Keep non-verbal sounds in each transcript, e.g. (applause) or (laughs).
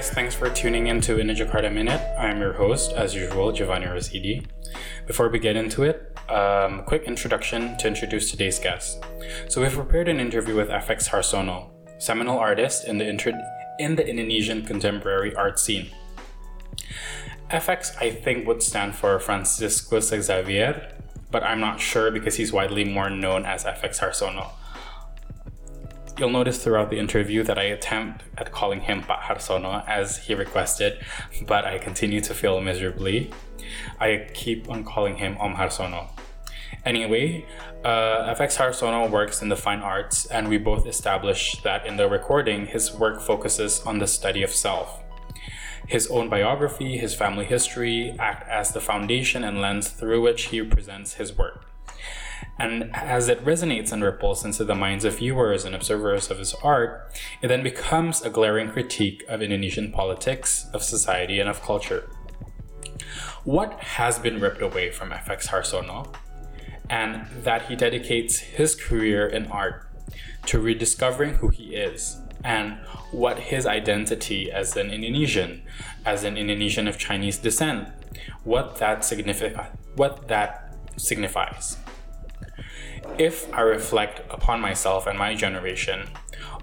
Guys, thanks for tuning in to In a Jakarta Minute. I'm your host, as usual, Giovanni Rosidi. Before we get into it, um, quick introduction to introduce today's guest. So we've prepared an interview with FX Harsono, seminal artist in the, inter- in the Indonesian contemporary art scene. FX, I think, would stand for Francisco Xavier, but I'm not sure because he's widely more known as FX Harsono. You'll notice throughout the interview that I attempt at calling him Pak Harsono as he requested, but I continue to fail miserably. I keep on calling him Om Harsono. Anyway, uh, FX Harsono works in the fine arts, and we both established that in the recording, his work focuses on the study of self. His own biography, his family history act as the foundation and lens through which he presents his work. And as it resonates and ripples into the minds of viewers and observers of his art, it then becomes a glaring critique of Indonesian politics, of society, and of culture. What has been ripped away from FX Harsono? And that he dedicates his career in art to rediscovering who he is and what his identity as an Indonesian, as an Indonesian of Chinese descent, what that significa, what that signifies. If I reflect upon myself and my generation,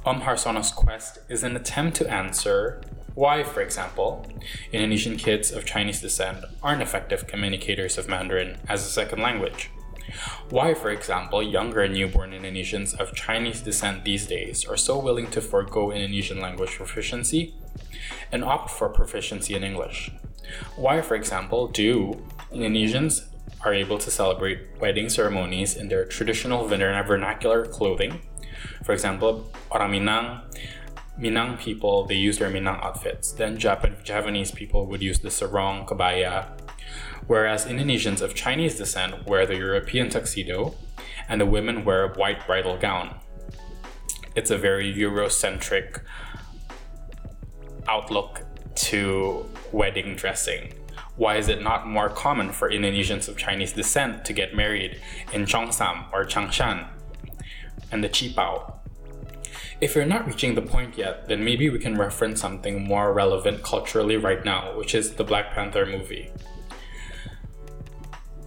Om quest is an attempt to answer why, for example, Indonesian kids of Chinese descent aren't effective communicators of Mandarin as a second language. Why, for example, younger newborn Indonesians of Chinese descent these days are so willing to forego Indonesian language proficiency and opt for proficiency in English. Why, for example, do Indonesians are able to celebrate wedding ceremonies in their traditional vernacular clothing? For example, orang Minang, Minang people, they use their Minang outfits. Then Japan, Javanese people would use the sarong, kebaya, whereas Indonesians of Chinese descent wear the European tuxedo and the women wear a white bridal gown. It's a very Eurocentric outlook to wedding dressing. Why is it not more common for Indonesians of Chinese descent to get married in Cheongsam or Changshan and the Qipao? If you're not reaching the point yet, then maybe we can reference something more relevant culturally right now, which is the Black Panther movie.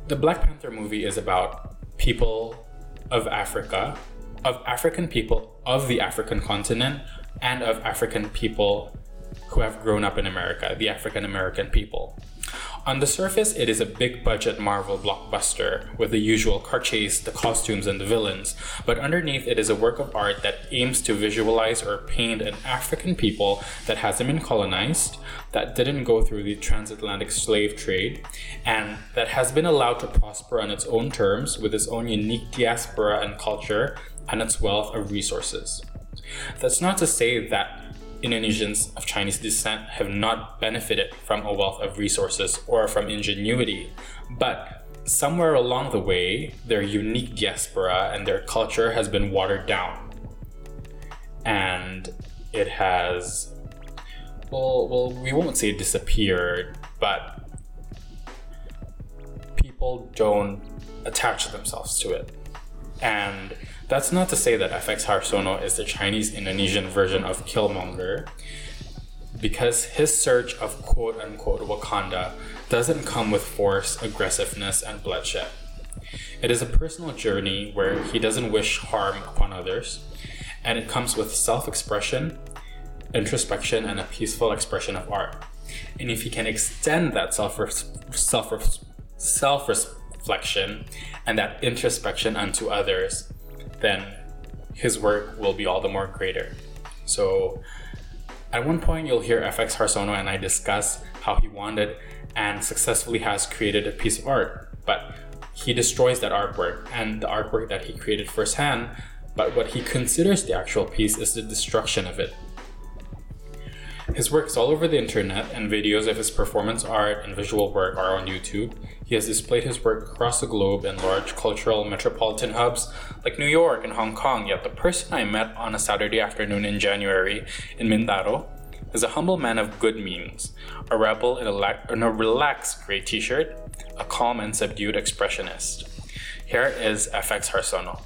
The Black Panther movie is about people of Africa, of African people of the African continent, and of African people who have grown up in America, the African American people. On the surface, it is a big budget Marvel blockbuster with the usual car chase, the costumes, and the villains, but underneath it is a work of art that aims to visualize or paint an African people that hasn't been colonized, that didn't go through the transatlantic slave trade, and that has been allowed to prosper on its own terms with its own unique diaspora and culture and its wealth of resources. That's not to say that Indonesians of Chinese descent have not benefited from a wealth of resources or from ingenuity, but somewhere along the way, their unique diaspora and their culture has been watered down. And it has, well, well we won't say disappeared, but people don't attach themselves to it. And that's not to say that FX Harsono is the Chinese Indonesian version of Killmonger, because his search of quote unquote Wakanda doesn't come with force, aggressiveness, and bloodshed. It is a personal journey where he doesn't wish harm upon others, and it comes with self expression, introspection, and a peaceful expression of art. And if he can extend that self self self reflection and that introspection unto others, then his work will be all the more greater. So, at one point, you'll hear FX Harsono and I discuss how he wanted and successfully has created a piece of art, but he destroys that artwork and the artwork that he created firsthand. But what he considers the actual piece is the destruction of it. His work is all over the internet, and videos of his performance art and visual work are on YouTube. He has displayed his work across the globe in large cultural metropolitan hubs like New York and Hong Kong. Yet the person I met on a Saturday afternoon in January in Bintaro is a humble man of good means, a rebel in a, la- in a relaxed gray t shirt, a calm and subdued expressionist. Here is FX Harsono.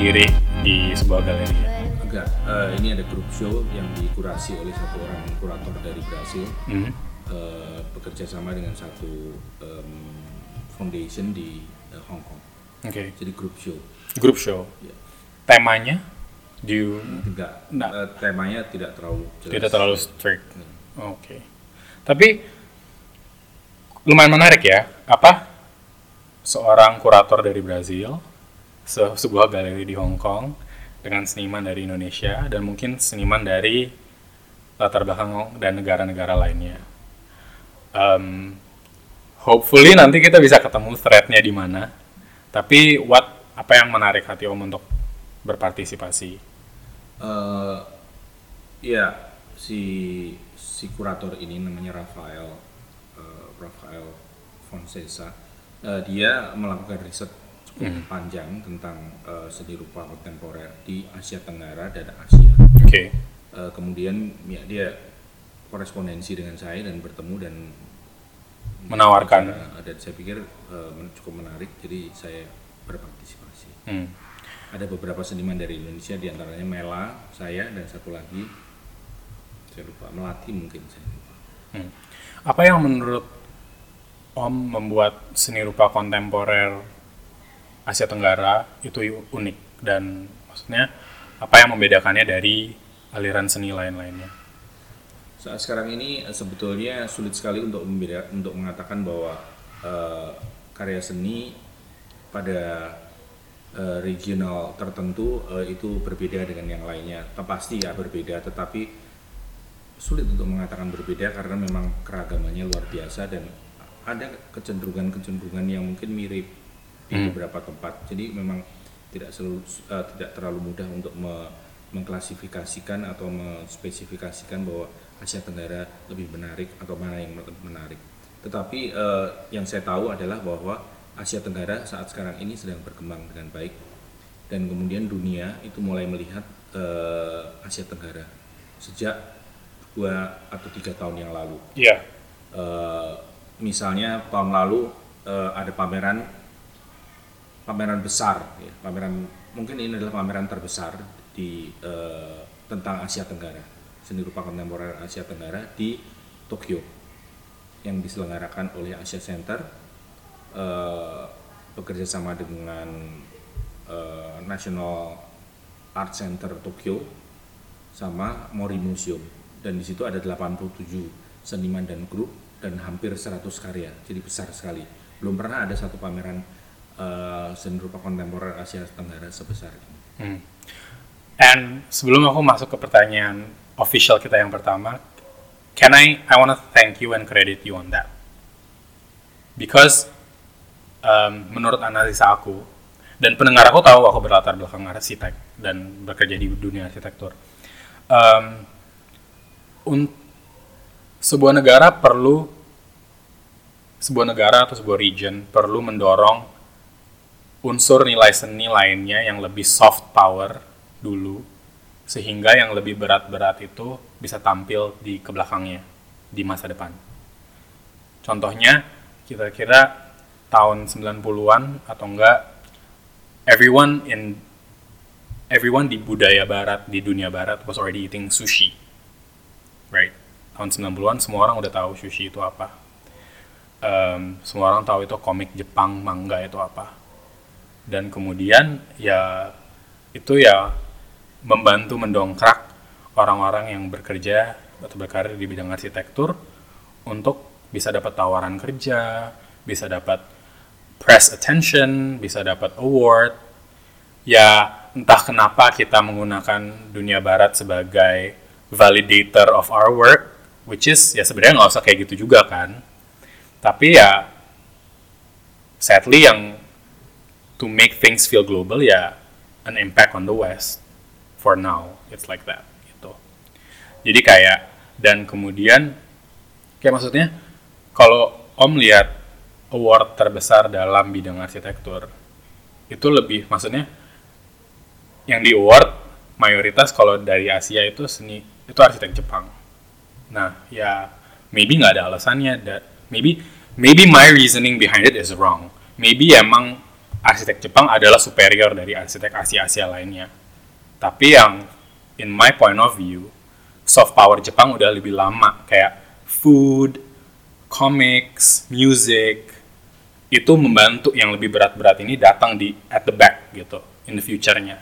Diri di sebuah galeri Enggak, eh, ini ada grup show yang dikurasi oleh satu orang kurator dari Brasil Mhm. eh, bekerja sama dengan satu em, foundation di eh, Hong Kong. oke Jadi grup show. grup show Ya. temanya do you Enggak, Enggak. eh, temanya tidak terlalu jelas. tidak terlalu strict oke tapi lumayan menarik ya apa seorang kurator dari Brazil se- sebuah galeri di Hong Kong dengan seniman dari Indonesia dan mungkin seniman dari latar belakang dan negara-negara lainnya. Em, hopefully nanti kita bisa ketemu threadnya di mana. Tapi what apa yang menarik hati om untuk berpartisipasi? Eh, ya si si kurator ini namanya Rafael eh, Rafael Fonseca. Eh, dia melakukan riset cukup panjang tentang eh, seni rupa kontemporer di Asia Tenggara dan Asia. oke Eh, kemudian ya dia korespondensi dengan saya dan bertemu dan Menawarkan. bicara. dan saya pikir men- cukup menarik jadi saya berpartisipasi. Hmm. Ada beberapa seniman dari Indonesia di antaranya Mela, saya dan satu lagi saya lupa Melati mungkin saya lupa. Hmm. Apa yang menurut Om membuat seni rupa kontemporer Asia Tenggara itu unik dan maksudnya apa yang membedakannya dari aliran seni lain-lainnya? Saat sekarang ini eh, sebetulnya sulit sekali untuk membeda, untuk mengatakan bahwa eh, karya seni pada eh, regional tertentu eh, itu berbeda dengan yang lainnya. Pasti ya berbeda, tetapi sulit untuk mengatakan berbeda karena memang keragamannya luar biasa dan ada kecenderungan-kecenderungan yang mungkin mirip di beberapa tempat. Jadi memang tidak selalu eh, tidak terlalu mudah untuk me- mengklasifikasikan atau menspesifikasikan bahwa Asia Tenggara lebih menarik atau mana yang lebih menarik. Tetapi eh, yang saya tahu adalah bahwa Asia Tenggara saat sekarang ini sedang berkembang dengan baik dan kemudian dunia itu mulai melihat eh, Asia Tenggara sejak dua atau tiga tahun yang lalu. Iya. Eh, misalnya tahun lalu eh, ada pameran pameran besar, ya, pameran mungkin ini adalah pameran terbesar di eh, tentang Asia Tenggara, seni rupa kontemporer Asia Tenggara di Tokyo yang diselenggarakan oleh Asia Center eh, bekerja sama dengan eh, National Art Center Tokyo sama Mori Museum. Dan di situ ada 87 seniman dan grup dan hampir 100 karya jadi besar sekali. Belum pernah ada satu pameran eh, seni rupa kontemporer Asia Tenggara sebesar ini Hmm. And sebelum aku masuk ke pertanyaan official kita yang pertama, can I I want to thank you and credit you on that. Because um, menurut analisa aku dan pendengar aku tahu aku berlatar belakang arsitek dan bekerja di dunia arsitektur. Um, un- sebuah negara perlu sebuah negara atau sebuah region perlu mendorong unsur nilai seni lainnya yang lebih soft power dulu sehingga yang lebih berat-berat itu bisa tampil di ke belakangnya di masa depan. Contohnya kira-kira tahun 90-an atau enggak everyone in everyone di budaya barat di dunia barat was already eating sushi. Right? Tahun 90-an semua orang udah tahu sushi itu apa. Em, semua orang tahu itu komik Jepang, manga itu apa dan kemudian ya itu ya membantu mendongkrak orang-orang yang bekerja atau berkarir di bidang arsitektur untuk bisa dapat tawaran kerja, bisa dapat press attention, bisa dapat award. Ya entah kenapa kita menggunakan dunia barat sebagai validator of our work, which is ya sebenarnya nggak usah kayak gitu juga kan. Tapi ya sadly yang to make things feel global ya an impact on the West for now it's like that gitu. Jadi kayak dan kemudian kayak maksudnya kalau Om lihat award terbesar dalam bidang arsitektur itu lebih maksudnya yang di award mayoritas kalau dari Asia itu seni itu arsitek Jepang. Nah ya maybe nggak ada alasannya that maybe maybe my reasoning behind it is wrong. Maybe emang arsitek Jepang adalah superior dari arsitek Asia-Asia lainnya. Tapi yang in my point of view, soft power Jepang udah lebih lama kayak food, comics, music itu membantu yang lebih berat-berat ini datang di at the back gitu in the future-nya.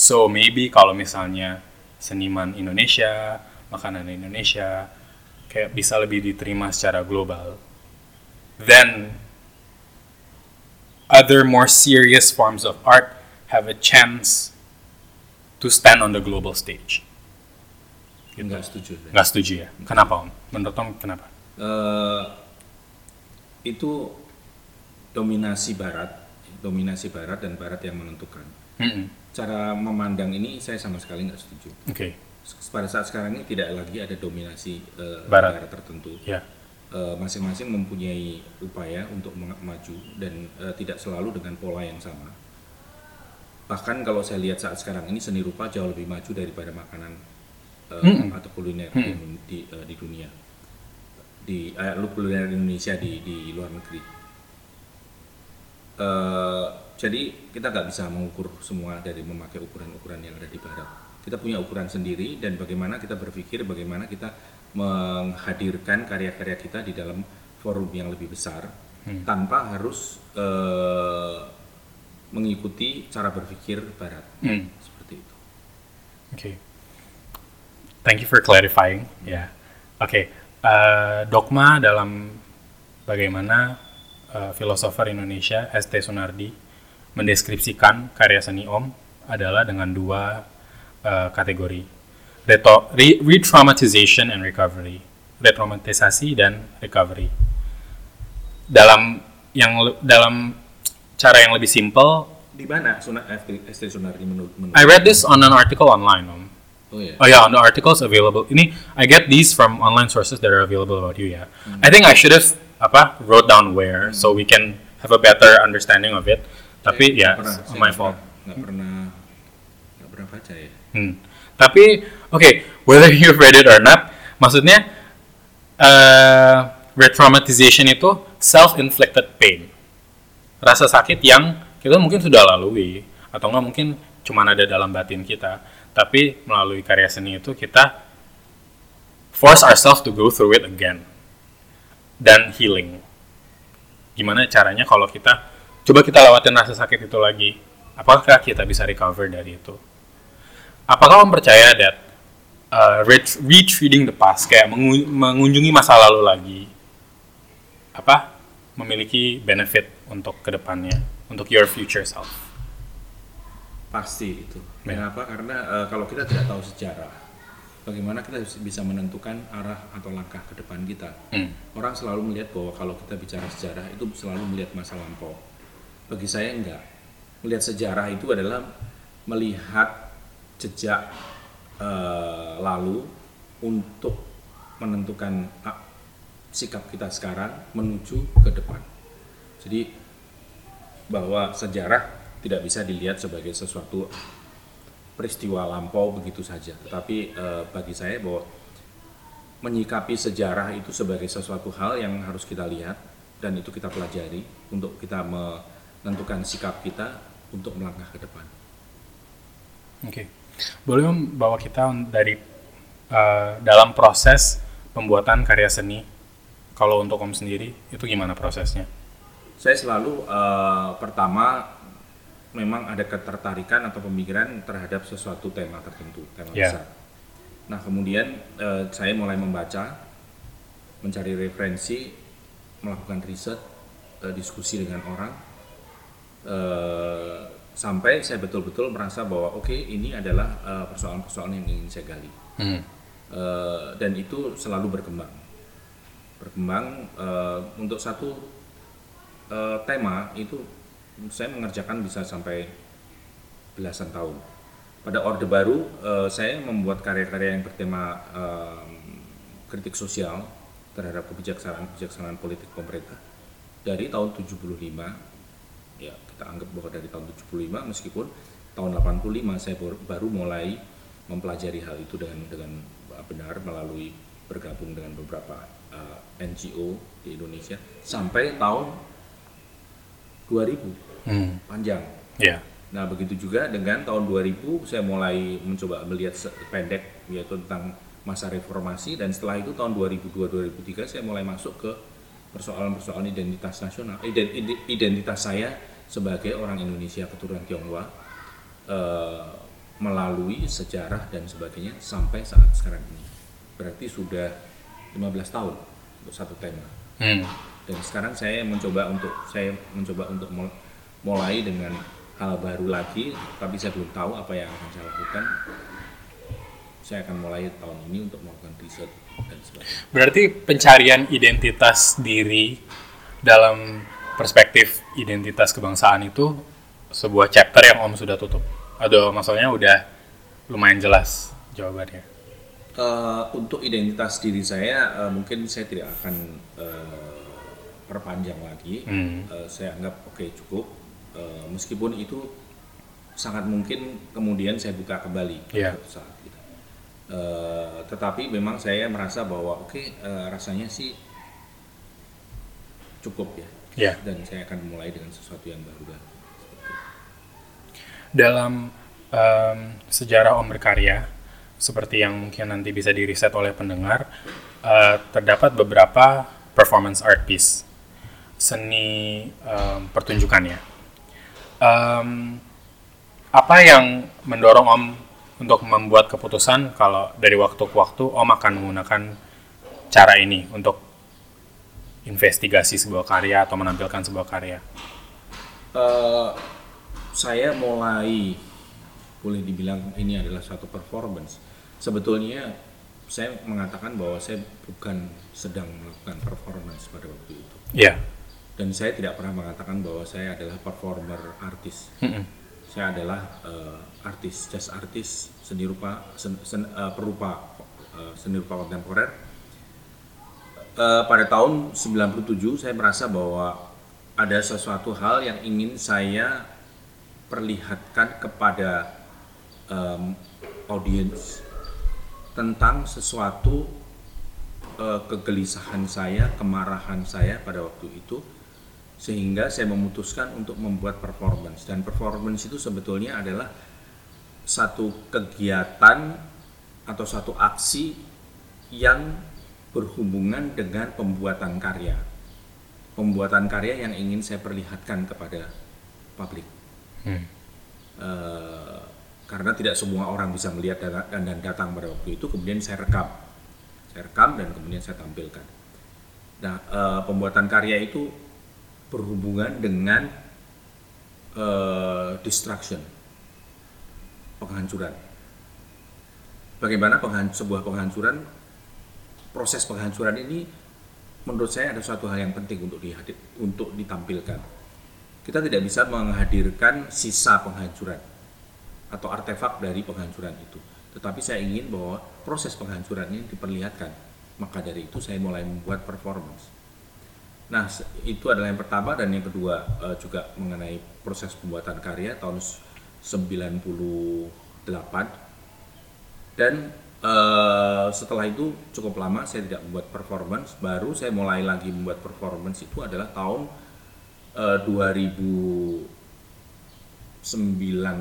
So maybe kalau misalnya seniman Indonesia, makanan Indonesia kayak bisa lebih diterima secara global. Then other more serious forms of art have a chance to stand on the global stage. Gitu. Nggak setuju. saya. Nggak setuju ya? Kenapa om? Menurut om kenapa? Eh, itu dominasi barat, dominasi barat dan barat yang menentukan. Mm-mm. Cara memandang ini saya sama sekali nggak setuju. Oke, Pada saat sekarang ini tidak lagi ada dominasi eh, Barat. negara tertentu. ya. Eh, Masing-masing mempunyai upaya untuk maju dan eh, tidak selalu dengan pola yang sama. Bahkan kalau saya lihat saat sekarang ini seni rupa jauh lebih maju daripada makanan eh, Mm-mm. atau kuliner Mm-mm. di, di, eh, di dunia, di lu kuliner Indonesia di, di luar negeri. Eh, jadi kita nggak bisa mengukur semua dari memakai ukuran-ukuran yang ada di barat. Kita punya ukuran sendiri dan bagaimana kita berpikir, bagaimana kita menghadirkan karya-karya kita di dalam forum yang lebih besar Hmm. tanpa harus eh, mengikuti cara berpikir barat Hmm. seperti itu. Oke. Thank you for clarifying. Ya. Oke. eh, dogma dalam bagaimana filosofer Indonesia S.T. Sunardi mendeskripsikan karya seni Om adalah dengan dua eh, kategori. Reto- re- retraumatization and recovery. Retraumatisasi dan recovery. Dalam yang dalam cara yang lebih simple, Di mana Suna, FT, ST Sunardi menurut, menurut I read this on an article online, Om. Oh ya. Oh yeah, on the articles available. Ini I get these from online sources that are available about you ya. I think I should have apa wrote down where so we can have a better understanding of it. Tapi ya, pernah- saya my fault. Nggak pernah nggak pernah baca ya. Hmm. Tapi oke, whether you've read it or not, maksudnya uh, retraumatization itu self-inflicted pain, rasa sakit yang kita mungkin sudah lalui atau nggak mungkin cuma ada dalam batin kita, tapi melalui karya seni itu kita force ourselves to go through it again dan healing. Gimana caranya kalau kita coba kita lewatin rasa sakit itu lagi, apakah kita bisa recover dari itu? Apakah kamu percaya that uh, ret- retreating the past kayak mengu- mengunjungi masa lalu lagi apa memiliki benefit untuk ke depannya untuk your future self? Pasti itu. Ya. Kenapa? Karena eh, kalau kita tidak tahu sejarah, bagaimana kita bisa menentukan arah atau langkah ke depan kita? Hmm. Orang selalu melihat bahwa kalau kita bicara sejarah itu selalu melihat masa lampau. Bagi saya enggak. Melihat sejarah itu adalah melihat jejak eh, lalu untuk menentukan ah, sikap kita sekarang menuju ke depan. Jadi bahwa sejarah tidak bisa dilihat sebagai sesuatu peristiwa lampau begitu saja. Tetapi eh, bagi saya bahwa menyikapi sejarah itu sebagai sesuatu hal yang harus kita lihat dan itu kita pelajari untuk kita menentukan sikap kita untuk melangkah ke depan. Oke, boleh om bawa kita dari uh, dalam proses pembuatan karya seni. Kalau untuk om sendiri itu gimana prosesnya? Saya selalu eh, pertama memang ada ketertarikan atau pemikiran terhadap sesuatu tema tertentu, tema Ya. besar. Nah kemudian eh, saya mulai membaca, mencari referensi, melakukan riset, eh, diskusi dengan orang, sampai saya betul-betul merasa bahwa oke ini adalah eh, persoalan-persoalan yang ingin saya gali. Hmm. Eh, dan itu selalu berkembang berkembang eh, untuk satu eh, tema itu saya mengerjakan bisa sampai belasan tahun pada orde baru eh, saya membuat karya-karya yang bertema eh, kritik sosial terhadap kebijaksanaan-kebijaksanaan politik pemerintah dari tahun 75 ya kita anggap bahwa dari tahun 75 meskipun tahun 85 saya baru- mulai mempelajari hal itu dengan dengan benar melalui bergabung dengan beberapa uh, NGO di Indonesia sampai tahun 2000 Hmm. panjang. Ya. Nah begitu juga dengan tahun 2000 saya mulai mencoba melihat pendek yaitu tentang masa reformasi dan setelah itu tahun 2002-2003 saya mulai masuk ke persoalan-persoalan identitas nasional iden- ide- identitas saya sebagai orang Indonesia keturunan Tionghoa eh, melalui sejarah dan sebagainya sampai saat sekarang ini. Berarti sudah 15 tahun untuk satu tema. Hmm. dan sekarang saya mencoba untuk saya mencoba untuk mul- mulai dengan hal baru lagi tapi saya belum tahu apa yang akan saya lakukan. Saya akan mulai tahun ini untuk melakukan riset dan sebagainya. Berarti pencarian identitas diri dalam perspektif identitas kebangsaan itu sebuah chapter yang Om sudah tutup. Atau maksudnya udah lumayan jelas jawabannya. Eh, untuk identitas diri saya eh, mungkin saya tidak akan eh, perpanjang lagi Hmm. Eh, saya anggap oke cukup Eh, meskipun itu sangat mungkin kemudian saya buka kembali Iya. suatu saat gitu. Eh, tetapi memang saya merasa bahwa oke eh, rasanya sih cukup ya Ya. dan saya akan mulai dengan sesuatu yang baru lah. Dalam em, sejarah Om berkarya, seperti yang mungkin nanti bisa diriset oleh pendengar, eh, terdapat beberapa performance art piece, seni em, pertunjukannya. Em, apa yang mendorong Om untuk membuat keputusan kalau dari waktu ke waktu Om akan menggunakan cara ini untuk investigasi sebuah karya atau menampilkan sebuah karya? Eh, saya mulai boleh dibilang ini adalah suatu performance. Sebetulnya saya mengatakan bahwa saya bukan sedang melakukan performance pada waktu itu. Ya. Dan saya tidak pernah mengatakan bahwa saya adalah performer artis. Mm-mm. Saya adalah eh, artis, jazz artis, seni rupa, sen- sen- eh, perupa eh, seni rupa kontemporer. Eh, pada tahun 97 saya merasa bahwa ada sesuatu hal yang ingin saya perlihatkan kepada em, audiens tentang sesuatu eh, kegelisahan saya, kemarahan saya pada waktu itu sehingga saya memutuskan untuk membuat performance. Dan performance itu sebetulnya adalah satu kegiatan atau satu aksi yang berhubungan dengan pembuatan karya. Pembuatan karya yang ingin saya perlihatkan kepada publik. Hmm. Eh, karena tidak semua orang bisa melihat dan, dan, datang pada waktu itu kemudian saya rekam. Saya rekam dan kemudian saya tampilkan. Nah eh, pembuatan karya itu berhubungan dengan eh, destruction. Penghancuran. Bagaimana penghan- sebuah penghancuran proses penghancuran ini menurut saya ada suatu hal yang penting untuk dihadir, untuk ditampilkan kita tidak bisa menghadirkan sisa penghancuran atau artefak dari penghancuran itu. Tetapi saya ingin bahwa proses penghancuran ini diperlihatkan. Maka dari itu saya mulai membuat performance. Nah, itu adalah yang pertama dan yang kedua eh, juga mengenai proses pembuatan karya tahun s- 98 dan eh, setelah itu cukup lama saya tidak membuat performance. Baru saya mulai lagi membuat performance itu adalah tahun eh, 2009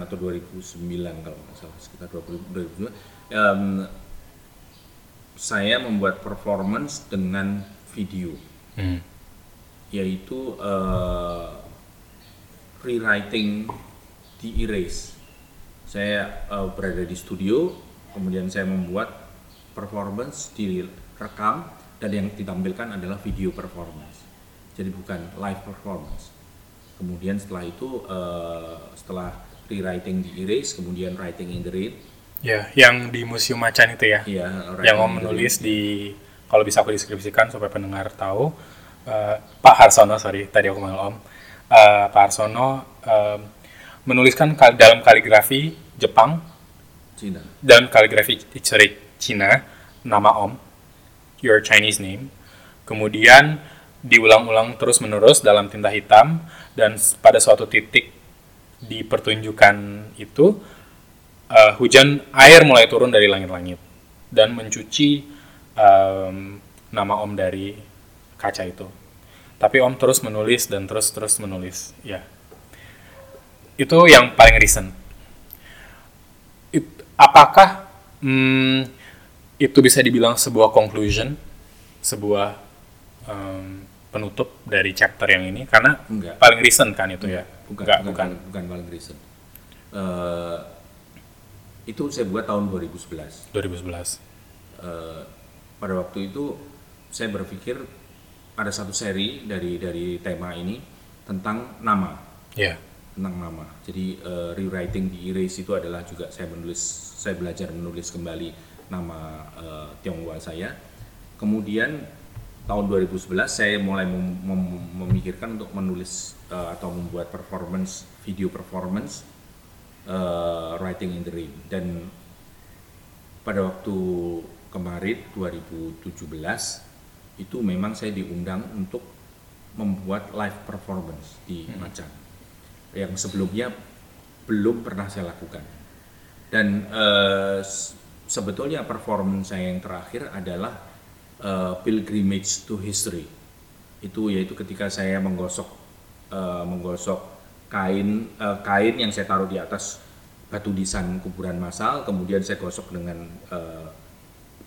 atau 2009 kalau nggak salah sekitar 2000 2009 em, saya membuat performance dengan video. Hmm. yaitu eh, rewriting di erase. Saya eh, berada di studio kemudian saya membuat performance direkam dan yang ditampilkan adalah video performance. Jadi bukan live performance. Kemudian setelah itu eh, setelah rewriting di erase kemudian writing in the rain Ya, yang di Museum Macan itu ya. ya yang Om menulis di kalau bisa aku deskripsikan supaya pendengar tahu eh, Pak Harsono sorry tadi aku manggil Om. Eh, Pak Harsono eh, menuliskan kal- dalam kaligrafi Jepang Cina dan kaligrafi sorry, Cina nama Om your Chinese name kemudian diulang-ulang terus menerus dalam tinta hitam dan pada suatu titik di pertunjukan itu eh, hujan air mulai turun dari langit-langit dan mencuci em, nama Om dari kaca itu Tapi Om terus menulis dan terus terus menulis, ya. Itu yang paling recent. Apakah hmm, itu bisa dibilang sebuah conclusion, sebuah em, penutup dari chapter yang ini? Karena Enggak. paling recent kan itu ya? bukan Enggak, bukan bukan. bukan, bukan paling recent Eh, itu saya buat tahun 2011 2011. Eh, pada waktu itu saya berpikir ada satu seri dari dari tema ini tentang nama Ya. Tentang nama. Jadi eh, rewriting di erase itu adalah juga saya menulis saya belajar menulis kembali nama eh, Tionghoa saya. Kemudian tahun 2011 saya mulai mem- mem- memikirkan untuk menulis eh, atau membuat performance video performance eh, writing in the rain. Dan pada waktu kemarin 2017 itu memang saya diundang untuk membuat live performance di Macan yang sebelumnya belum pernah saya lakukan. Dan s- sebetulnya performance saya yang terakhir adalah eh, pilgrimage to history. Itu yaitu ketika saya menggosok eh, menggosok kain eh, kain yang saya taruh di atas batu nisan kuburan massal kemudian saya gosok dengan eh,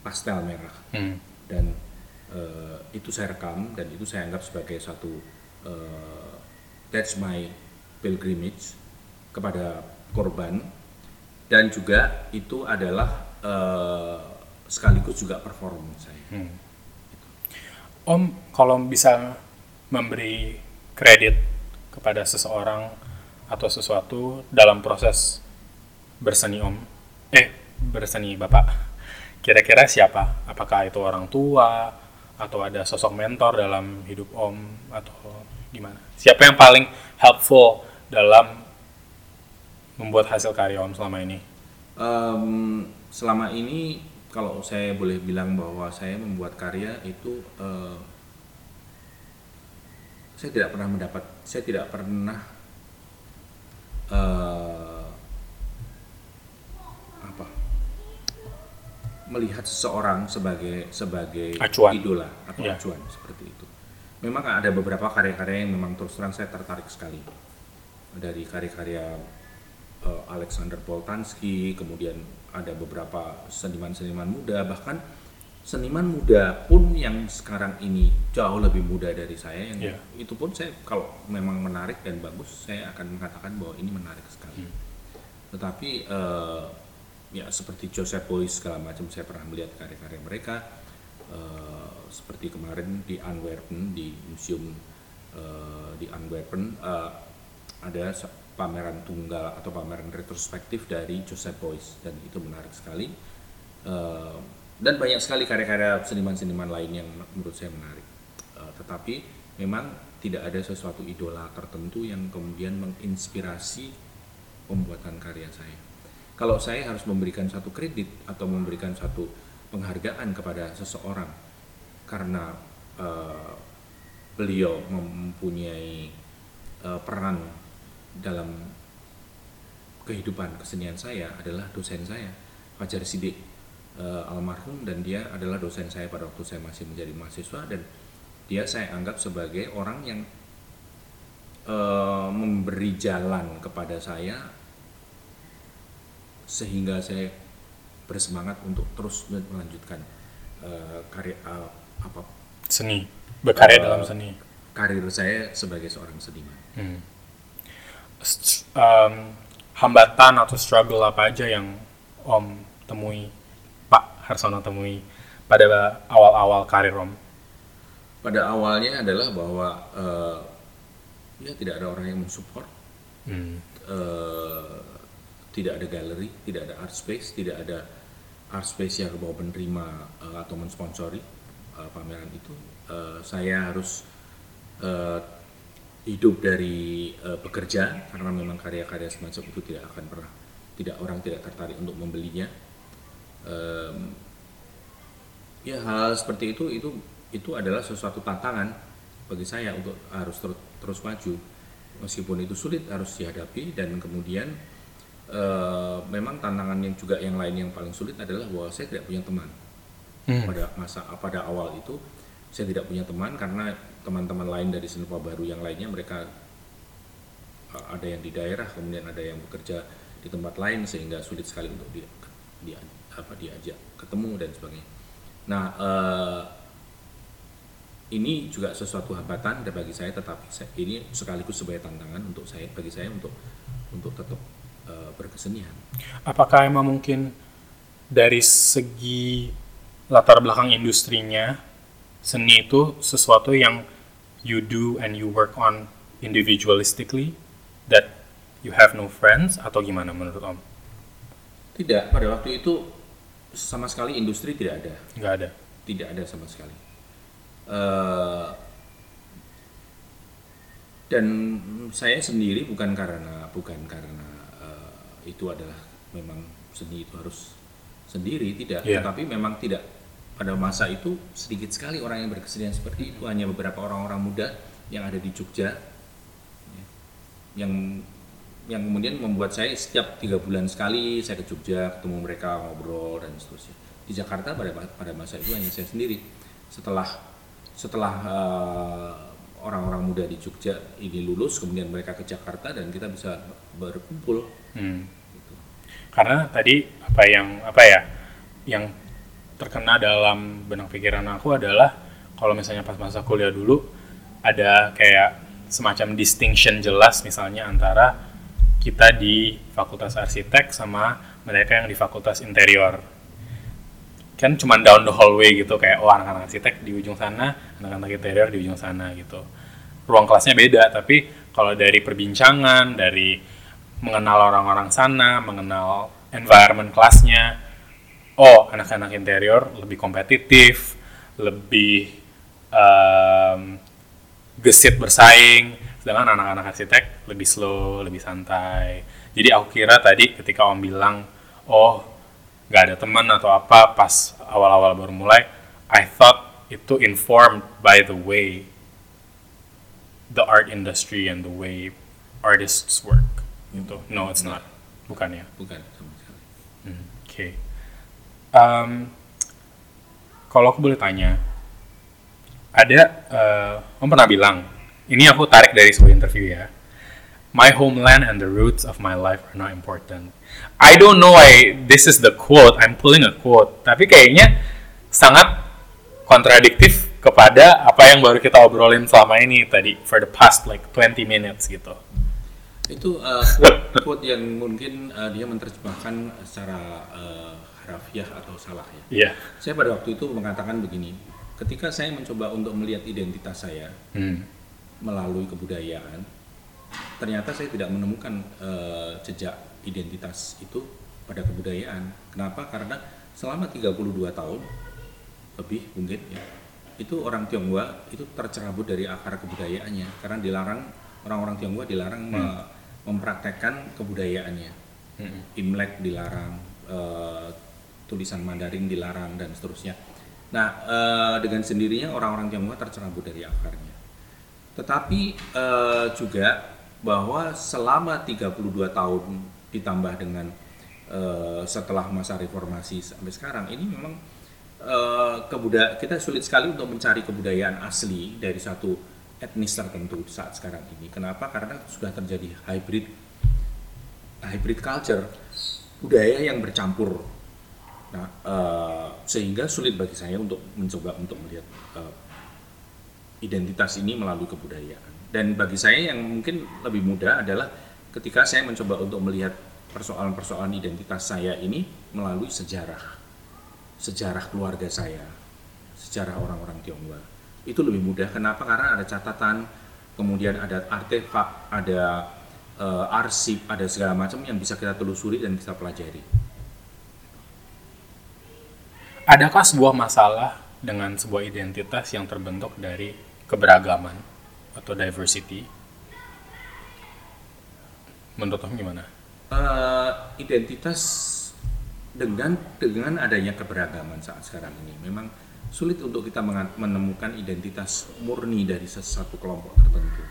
pastel merah. Hmm. dan eh, itu saya rekam dan itu saya anggap sebagai satu eh, that's my pilgrimage kepada korban dan juga itu adalah eh, sekaligus juga performance saya. Om kalau bisa memberi kredit kepada seseorang atau sesuatu dalam proses berseni Om, eh berseni Bapak, kira-kira siapa? Apakah itu orang tua atau ada sosok mentor dalam hidup Om atau gimana? Siapa yang paling helpful dalam membuat hasil karya Om selama ini? Em, selama ini kalau saya boleh bilang bahwa saya membuat karya itu eh, saya tidak pernah mendapat saya tidak pernah eh, apa melihat seseorang sebagai sebagai Acuan. idola atau Ya. acuan seperti itu. Memang ada beberapa karya-karya yang memang terus terang saya tertarik sekali dari karya-karya eh, Alexander Poltanski, kemudian ada beberapa seniman-seniman muda, bahkan seniman muda pun yang sekarang ini jauh lebih muda dari saya, yang Iya. itu pun saya kalau memang menarik dan bagus, saya akan mengatakan bahwa ini menarik sekali. Tetapi eh, ya seperti Joseph Beuys segala macam, saya pernah melihat karya-karya mereka. eh, seperti kemarin di Antwerpen di museum eh, di Antwerpen eh, ada pameran tunggal atau pameran retrospektif dari Joseph Beuys dan itu menarik sekali. Eh, dan banyak sekali karya-karya seniman-seniman lain yang menurut saya menarik. Eh, tetapi memang tidak ada sesuatu idola tertentu yang kemudian menginspirasi pembuatan karya saya. Kalau saya harus memberikan satu kredit atau memberikan satu penghargaan kepada seseorang karena eh, beliau mempunyai eh, peran dalam kehidupan kesenian saya adalah dosen saya Fajar Sidik eh, almarhum dan dia adalah dosen saya pada waktu saya masih menjadi mahasiswa dan dia saya anggap sebagai orang yang eh, memberi jalan kepada saya sehingga saya bersemangat untuk terus melanjutkan eh, karya eh, apa Seni, berkarya dalam seni. karir saya sebagai seorang seniman. Hmm. Um, hambatan atau struggle apa aja yang Om temui, Pak Harsono temui pada awal-awal karir Om? Pada awalnya adalah bahwa eh, ya tidak ada orang yang mensupport, Hmm. eh, tidak ada galeri, tidak ada art space, tidak ada art space yang mau menerima eh, atau mensponsori eh, pameran itu. Eh, saya harus eh, hidup dari eh, bekerja karena memang karya-karya semacam itu tidak akan pernah tidak orang tidak tertarik untuk membelinya. Em, ya hal seperti itu itu itu adalah sesuatu tantangan bagi saya untuk harus terus terus maju meskipun itu sulit harus dihadapi dan kemudian eh, memang tantangan yang juga yang lain yang paling sulit adalah bahwa saya tidak punya teman Hmm. pada masa pada awal itu saya tidak punya teman karena teman-teman lain dari Senova Baru yang lainnya mereka uh, ada yang di daerah kemudian ada yang bekerja di tempat lain sehingga sulit sekali untuk dia dia apa diajak ketemu dan sebagainya. Nah uh, ini juga sesuatu hambatan bagi saya tetapi saya, ini sekaligus sebagai tantangan untuk saya bagi saya untuk untuk tetap uh, berkesenian. Apakah emang mungkin dari segi latar belakang industrinya seni itu sesuatu yang you do and you work on individualistically that you have no friends atau gimana menurut Om? Tidak, pada waktu itu sama sekali industri tidak ada. Nggak ada. Tidak ada sama sekali. Uh, dan saya sendiri bukan karena bukan karena uh, itu adalah memang seni itu harus sendiri tidak, yeah. tetapi memang tidak pada masa itu sedikit sekali orang yang berkesenian seperti itu. Hanya beberapa orang-orang muda yang ada di Jogja. Ya, yang yang kemudian membuat saya setiap tiga bulan sekali saya ke Jogja ketemu mereka ngobrol dan seterusnya. Di Jakarta pada pada masa itu hanya saya sendiri. Setelah setelah uh, orang-orang muda di Jogja ini lulus kemudian mereka ke Jakarta dan kita bisa berkumpul. Hmm. gitu. karena tadi apa yang apa ya yang terkena dalam benang pikiran aku adalah kalau misalnya pas masa kuliah dulu ada kayak semacam distinction jelas misalnya antara kita di fakultas arsitek sama mereka yang di fakultas interior. Kan cuma down the hallway gitu kayak oh anak-anak arsitek di ujung sana anak-anak interior di ujung sana gitu. Ruang kelasnya beda tapi kalau dari perbincangan dari mengenal orang-orang sana mengenal environment kelasnya oh anak-anak interior lebih kompetitif, lebih um, gesit bersaing, sedangkan anak-anak arsitek lebih slow, lebih santai. Jadi aku kira tadi ketika Om bilang, oh nggak ada teman atau apa pas awal-awal baru mulai, I thought itu informed by the way the art industry and the way artists work. Gitu. No, it's not. Bukan ya? Bukan sama sekali. Hmm, Oke. Okay um, kalau aku boleh tanya, ada uh, om pernah bilang, ini aku tarik dari sebuah interview ya. My homeland and the roots of my life are not important. I don't know why this is the quote. I'm pulling a quote, tapi kayaknya sangat kontradiktif kepada apa yang baru kita obrolin selama ini tadi for the past like 20 minutes gitu. Itu uh, quote, quote yang mungkin uh, dia menerjemahkan secara uh, harafiah atau salah ya. Iya. Saya pada waktu itu mengatakan begini, ketika saya mencoba untuk melihat identitas saya hmm. melalui kebudayaan, ternyata saya tidak menemukan uh, jejak identitas itu pada kebudayaan. Kenapa? Karena selama 32 tahun lebih mungkin ya, itu orang Tionghoa itu tercerabut dari akar kebudayaannya karena dilarang orang-orang Tionghoa dilarang hmm. mempraktekkan kebudayaannya. Hmm. Imlek dilarang, uh, tulisan Mandarin dilarang dan seterusnya. Nah, e, dengan sendirinya orang-orang Tionghoa tercerabut dari akarnya. Tetapi e, juga bahwa selama 32 tahun ditambah dengan e, setelah masa reformasi sampai sekarang ini memang kebuda kita sulit sekali untuk mencari kebudayaan asli dari satu etnis tertentu saat sekarang ini. Kenapa? Karena sudah terjadi hybrid hybrid culture budaya yang bercampur Nah, uh, sehingga sulit bagi saya untuk mencoba untuk melihat uh, identitas ini melalui kebudayaan. Dan bagi saya yang mungkin lebih mudah adalah ketika saya mencoba untuk melihat persoalan-persoalan identitas saya ini melalui sejarah, sejarah keluarga saya, sejarah orang-orang Tionghoa. Itu lebih mudah. Kenapa? Karena ada catatan, kemudian ada artefak, ada uh, arsip, ada segala macam yang bisa kita telusuri dan kita pelajari adakah sebuah masalah dengan sebuah identitas yang terbentuk dari keberagaman atau diversity? Menurut kamu gimana? Uh, identitas dengan dengan adanya keberagaman saat sekarang ini memang sulit untuk kita menemukan identitas murni dari sesuatu kelompok tertentu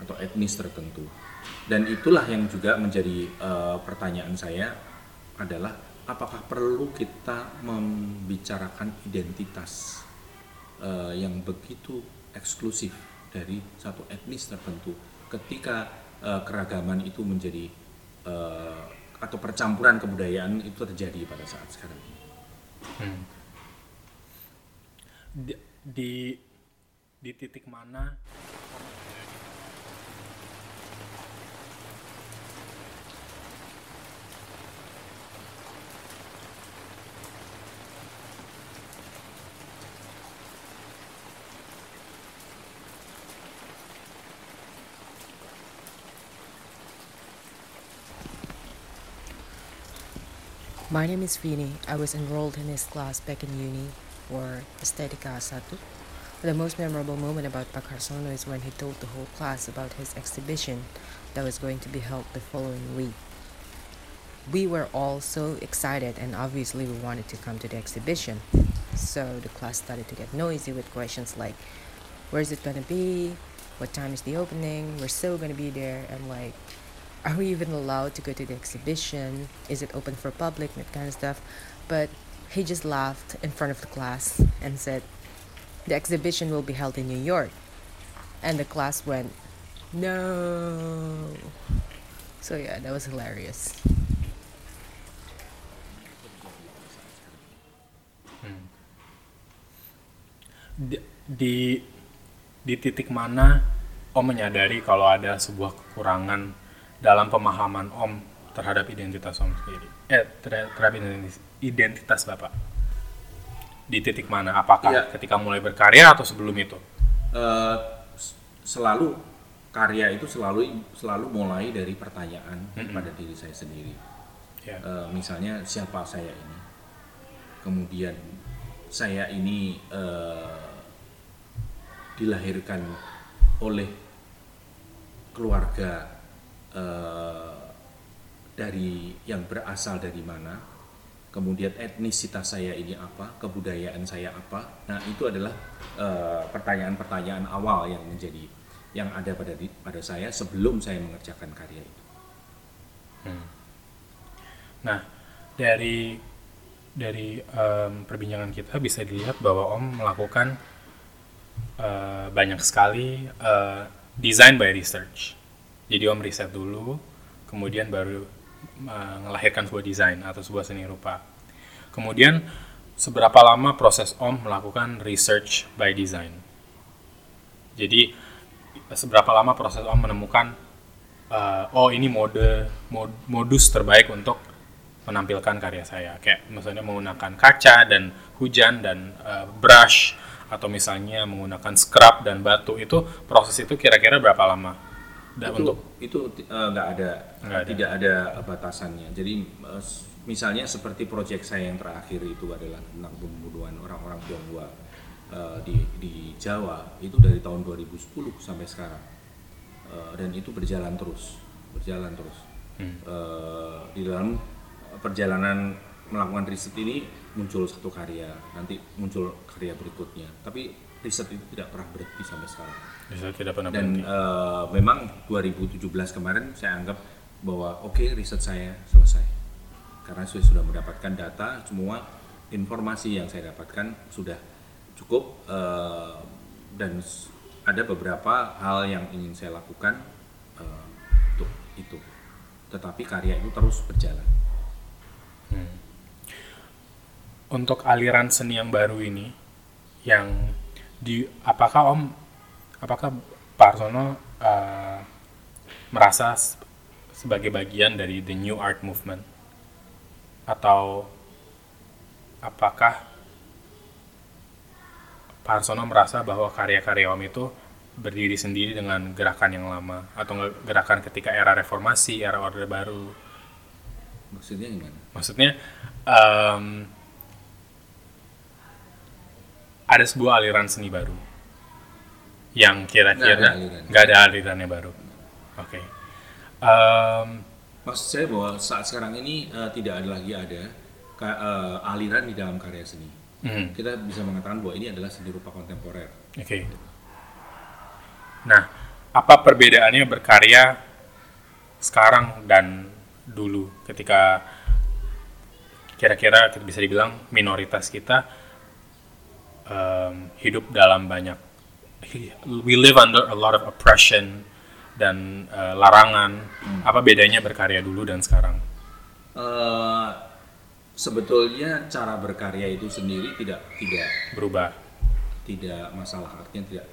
atau etnis tertentu dan itulah yang juga menjadi uh, pertanyaan saya adalah apakah perlu kita membicarakan identitas uh, yang begitu eksklusif dari satu etnis tertentu ketika eh, keragaman itu menjadi eh, atau percampuran kebudayaan itu terjadi pada saat sekarang ini. di di, di titik mana My name is Vini. I was enrolled in his class back in uni for Estetica Satu. The most memorable moment about Pak Harsono is when he told the whole class about his exhibition that was going to be held the following week. We were all so excited and obviously we wanted to come to the exhibition. So the class started to get noisy with questions like, where is it gonna be? What time is the opening? We're still gonna be there and like are we even allowed to go to the exhibition? Is it open for public? That kind of stuff. But he just laughed in front of the class and said, The exhibition will be held in New York. And the class went, No. So yeah, that was hilarious. Hmm. di, di di titik mana Om menyadari kalau ada sebuah kekurangan dalam pemahaman Om terhadap identitas Om sendiri? Eh, ter- terhadap identitas, identitas Bapak? Di titik mana? Apakah Iya. ketika mulai berkarya atau sebelum itu? S- selalu karya itu selalu selalu mulai dari pertanyaan pada diri saya sendiri. Ya. Eh, misalnya siapa saya ini, kemudian saya ini eh, dilahirkan oleh keluarga eh, dari yang berasal dari mana, kemudian etnisitas saya ini apa, kebudayaan saya apa. Nah itu adalah eh, pertanyaan-pertanyaan awal yang menjadi yang ada pada di- pada saya sebelum saya mengerjakan karya itu. Nah, dari dari em, perbincangan kita bisa dilihat bahwa Om melakukan eh, banyak sekali eh, design by research. Jadi Om riset dulu, kemudian baru eh, melahirkan sebuah desain atau sebuah seni rupa. Kemudian seberapa lama proses Om melakukan research by design? Jadi seberapa lama proses Om menemukan eh, oh ini mode mod- modus terbaik untuk menampilkan karya saya kayak misalnya menggunakan kaca dan hujan dan eh, brush atau misalnya menggunakan scrub dan batu itu proses itu kira-kira berapa lama dan itu untuk itu eh, nggak ada, Nggak ada. tidak ada batasannya. Jadi s- misalnya seperti proyek saya yang terakhir itu adalah tentang pembunuhan orang-orang Tionghoa eh, di di Jawa itu dari tahun 2010 sampai sekarang. Eh, dan itu berjalan terus berjalan terus. Hmm. Eh, di dalam perjalanan melakukan riset ini muncul satu karya. Nanti muncul karya berikutnya. Tapi riset itu tidak pernah berhenti sampai sekarang. Saya tidak pernah dan berhenti. eh, memang 2017 kemarin saya anggap bahwa oke riset saya selesai. Karena saya sudah mendapatkan data semua informasi yang saya dapatkan sudah cukup eh, dan ada beberapa hal yang ingin saya lakukan eh, untuk itu. Tetapi karya itu terus berjalan. Untuk aliran seni yang baru ini yang di apakah Om apakah Pak Arsono eh, merasa sebagai bagian dari the new art movement? Atau apakah Pak Arsono merasa bahwa karya-karya Om itu berdiri sendiri dengan gerakan yang lama? Atau gerakan ketika era reformasi, era orde baru? Maksudnya gimana? Maksudnya em, ada sebuah aliran seni baru yang ada kira-kira aliran. nggak ada alirannya baru. Oke. Em, maksud saya bahwa saat sekarang ini eh, tidak ada lagi ada ka- eh, aliran di dalam karya seni. Hmm, kita bisa mengatakan bahwa ini adalah seni rupa kontemporer. Oke. Nah apa perbedaannya berkarya sekarang dan dulu ketika kira-kira kita bisa dibilang minoritas kita em, hidup dalam banyak we live under a lot of oppression dan uh, larangan. Apa bedanya berkarya dulu dan sekarang? Eh, sebetulnya cara berkarya itu sendiri tidak tidak Berubah. tidak masalah artinya tidak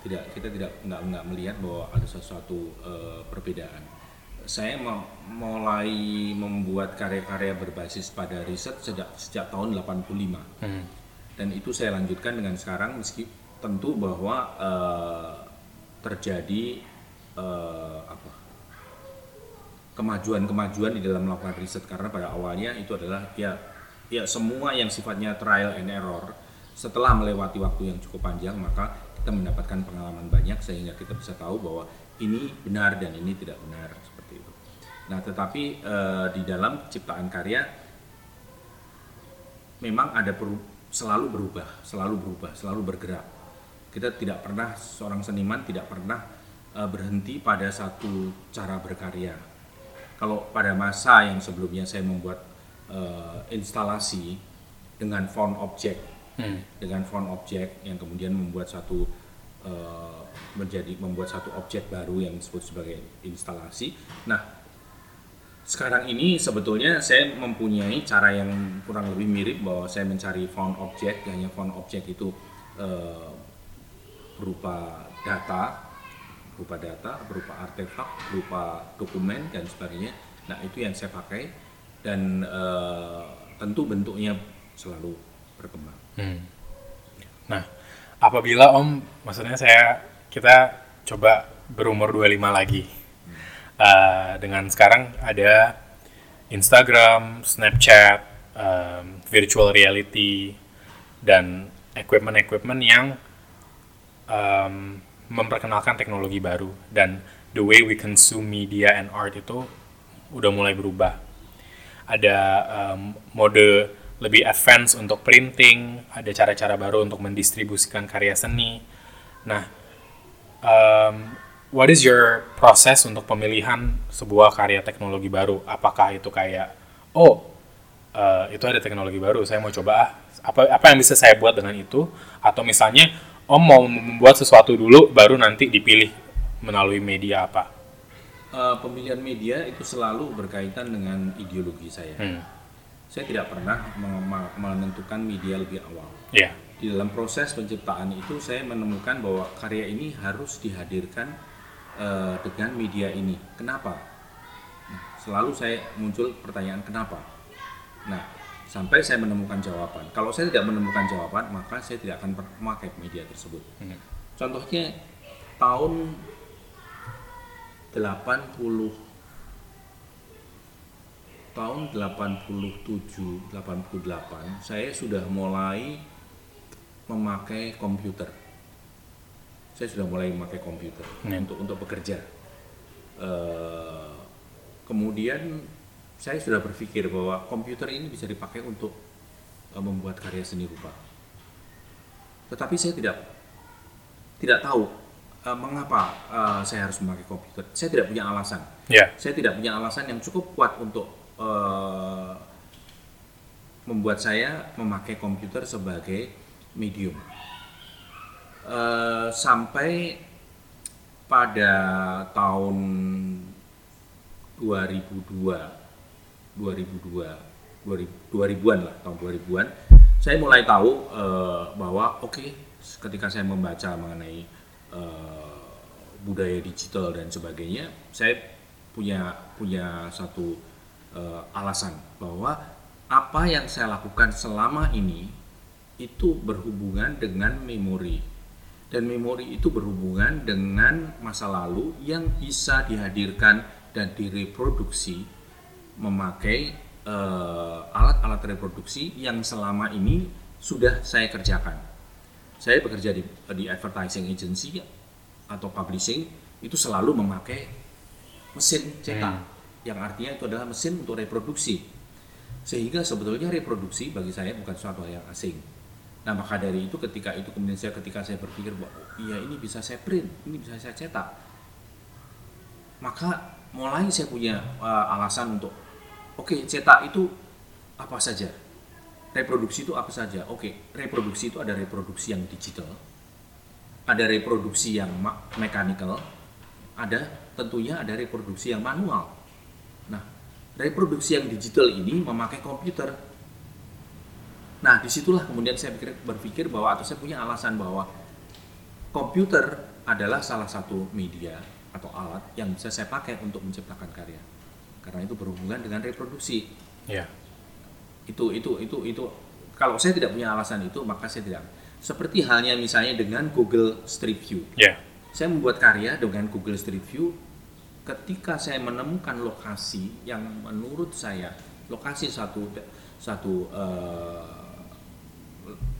tidak kita tidak nggak nggak melihat bahwa ada sesuatu eh, perbedaan. Saya mau mulai membuat karya-karya berbasis pada riset sejak sejak tahun 85 Hmm. Dan itu saya lanjutkan dengan sekarang meski tentu bahwa eh, terjadi eh, apa kemajuan-kemajuan di dalam melakukan riset karena pada awalnya itu adalah ya ya semua yang sifatnya trial and error setelah melewati waktu yang cukup panjang maka kita mendapatkan pengalaman banyak sehingga kita bisa tahu bahwa ini benar dan ini tidak benar seperti itu. Nah, tetapi eh, di dalam ciptaan karya memang ada peru- selalu berubah, selalu berubah, selalu bergerak. Kita tidak pernah seorang seniman tidak pernah eh, berhenti pada satu cara berkarya. Kalau pada masa yang sebelumnya saya membuat eh, instalasi dengan font objek, Hmm. dengan font objek yang kemudian membuat satu eh, menjadi membuat satu objek baru yang disebut sebagai instalasi. Nah, sekarang ini sebetulnya saya mempunyai cara yang kurang lebih mirip bahwa saya mencari font objek, hanya font objek itu eh, berupa data, berupa data, berupa artefak, berupa dokumen dan sebagainya. Nah itu yang saya pakai dan eh, tentu bentuknya selalu berkembang. Hmm. Nah, apabila Om, maksudnya saya kita coba berumur 25 lagi. Eh, dengan sekarang ada Instagram, Snapchat, em, virtual reality, dan equipment-equipment yang em, memperkenalkan teknologi baru dan the way we consume media and art itu udah mulai berubah. Ada em, mode lebih advance untuk printing, ada cara-cara baru untuk mendistribusikan karya seni. Nah, em, what is your proses untuk pemilihan sebuah karya teknologi baru? Apakah itu kayak, oh, eh, itu ada teknologi baru, saya mau coba ah, apa apa yang bisa saya buat dengan itu? Atau misalnya, om mau membuat sesuatu dulu, baru nanti dipilih melalui media apa? Eh, pemilihan media itu selalu berkaitan dengan ideologi saya. Hmm, Saya tidak pernah menentukan media lebih awal. ya, Di dalam proses penciptaan itu saya menemukan bahwa karya ini harus dihadirkan eh, dengan media ini. Kenapa? Nah, selalu saya muncul pertanyaan kenapa. Nah, sampai saya menemukan jawaban. Kalau saya tidak menemukan jawaban, maka saya tidak akan memakai media tersebut. Hmm. Contohnya tahun 80 tahun 87 88 saya sudah mulai memakai komputer saya sudah mulai memakai komputer Hmm. untuk untuk bekerja. Eh, kemudian saya sudah berpikir bahwa komputer ini bisa dipakai untuk eh, membuat karya seni rupa. Tetapi saya tidak tidak tahu eh, mengapa eh, saya harus memakai komputer. Saya tidak punya alasan. Ya, saya tidak punya alasan yang cukup kuat untuk eh, membuat saya memakai komputer sebagai medium. Eh, sampai pada tahun 2002, 2002, 2000, 2000-an lah, tahun 2000-an, saya mulai tahu eh, bahwa oke, ketika saya membaca mengenai eh, budaya digital dan sebagainya, saya punya punya satu eh, alasan bahwa apa yang saya lakukan selama ini itu berhubungan dengan memori dan memori itu berhubungan dengan masa lalu yang bisa dihadirkan dan direproduksi memakai eh, alat-alat reproduksi yang selama ini sudah saya kerjakan. Saya bekerja di, di advertising agency atau publishing itu selalu memakai mesin cetak yang artinya itu adalah mesin untuk reproduksi. Sehingga sebetulnya reproduksi bagi saya bukan suatu hal yang asing nah maka dari itu ketika itu kemudian saya ketika saya berpikir bahwa oh, iya ini bisa saya print ini bisa saya cetak maka mulai saya punya uh, alasan untuk oke cetak itu apa saja reproduksi itu apa saja oke reproduksi itu ada reproduksi yang digital ada reproduksi yang mechanical, ada tentunya ada reproduksi yang manual. Nah, reproduksi yang digital ini memakai komputer. Nah, di situlah kemudian saya pikir, berpikir bahwa atau saya punya alasan bahwa komputer adalah salah satu media atau alat yang bisa saya pakai untuk menciptakan karya. Karena itu berhubungan dengan reproduksi. Ya. Itu itu itu itu kalau saya tidak punya alasan itu maka saya tidak. Seperti halnya misalnya dengan Google Street View. Ya. Saya membuat karya dengan Google Street View ketika saya menemukan lokasi yang menurut saya lokasi satu satu eh,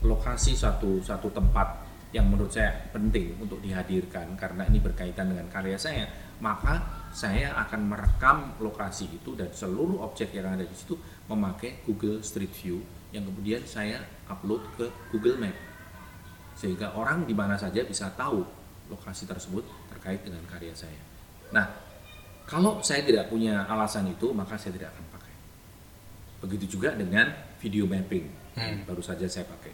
lokasi satu satu tempat yang menurut saya penting untuk dihadirkan karena ini berkaitan dengan karya saya maka saya akan merekam lokasi itu dan seluruh objek yang ada di situ memakai Google Street View yang kemudian saya upload ke Google Map sehingga orang di mana saja bisa tahu lokasi tersebut terkait dengan karya saya. Nah, kalau saya tidak punya alasan itu, maka saya tidak akan pakai. Begitu juga dengan video mapping, Hmm. baru saja saya pakai.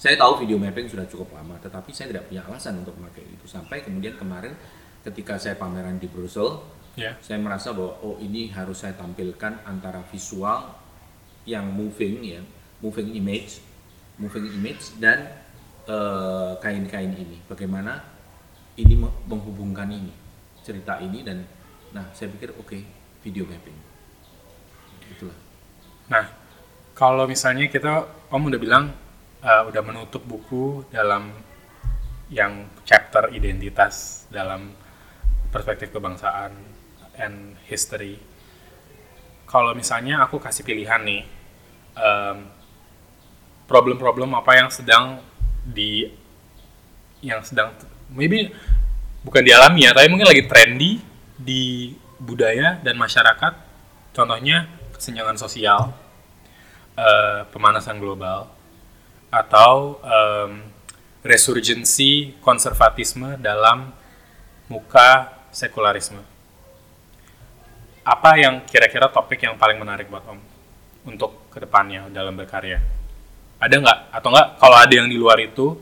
Saya tahu video mapping sudah cukup lama, tetapi saya tidak punya alasan untuk memakai itu. Sampai kemudian kemarin ketika saya pameran di Brussels, Ya. saya merasa bahwa oh ini harus saya tampilkan antara visual yang moving ya, moving image, moving image dan eh, kain-kain ini. Bagaimana ini me- menghubungkan ini, cerita ini dan nah saya pikir oke video mapping. Itulah. Nah, kalau misalnya kita, Om udah bilang uh, udah menutup buku dalam yang chapter identitas dalam perspektif kebangsaan and history. Kalau misalnya aku kasih pilihan nih, em, problem-problem apa yang sedang di yang sedang maybe bukan dialami ya, tapi mungkin lagi trendy di budaya dan masyarakat. Contohnya kesenjangan sosial, eh, pemanasan global, atau em, resurgensi konservatisme dalam muka sekularisme. Apa yang kira-kira topik yang paling menarik buat Om untuk ke depannya dalam berkarya? Ada nggak? Atau nggak? Kalau ada yang di luar itu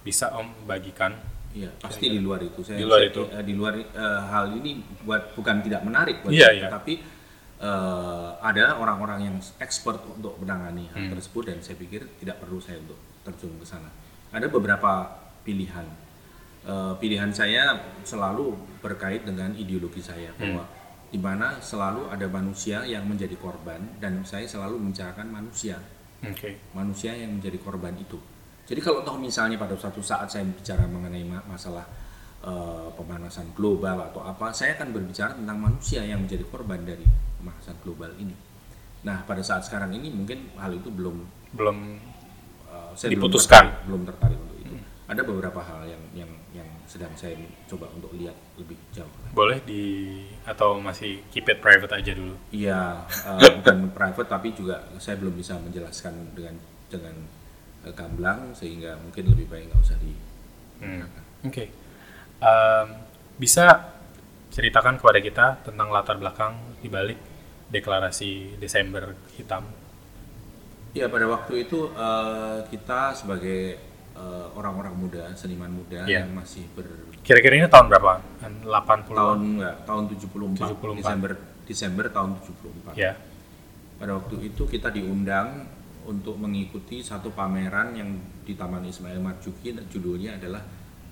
bisa Om bagikan? Iya, pasti di luar itu. Saya, Di luar saya- itu. eh, di luar eh, hal ini buat bukan tidak menarik buat Iya, saya, iya. tapi eh, ada orang-orang yang expert untuk menangani hal Hmm. tersebut dan saya pikir tidak perlu saya untuk terjun ke sana. Ada beberapa pilihan. Eh, pilihan saya selalu berkait dengan ideologi saya Hmm. bahwa di mana selalu ada manusia yang menjadi korban dan saya selalu membicarakan manusia Oke. manusia yang menjadi korban itu. Jadi kalau toh misalnya pada suatu saat saya bicara mengenai ma- masalah eh, pemanasan global atau apa, saya akan berbicara tentang manusia yang menjadi korban dari pemanasan global ini. Nah, pada saat sekarang ini mungkin hal itu belum Belum eh, saya belum Diputuskan. tertarik- belum tertarik untuk itu. Ada beberapa hal yang yang yang sedang saya coba untuk lihat lebih jauh. boleh di atau masih keep it private aja dulu. Iya, eh, bukan (laughs) private tapi juga saya belum bisa menjelaskan dengan dengan eh, gamblang sehingga mungkin lebih baik nggak usah di. Hmm. Oke. Em, bisa ceritakan kepada kita tentang latar belakang di balik deklarasi Desember hitam. Ya pada waktu itu eh, kita sebagai eh, orang-orang muda, seniman muda Iya. yang masih ber Kira-kira ini tahun berapa? 80 tahun enggak, tahun 74, 74. Desember Desember tahun 74. Ya. Pada waktu itu kita diundang untuk mengikuti satu pameran yang di Taman Ismail Marzuki judulnya adalah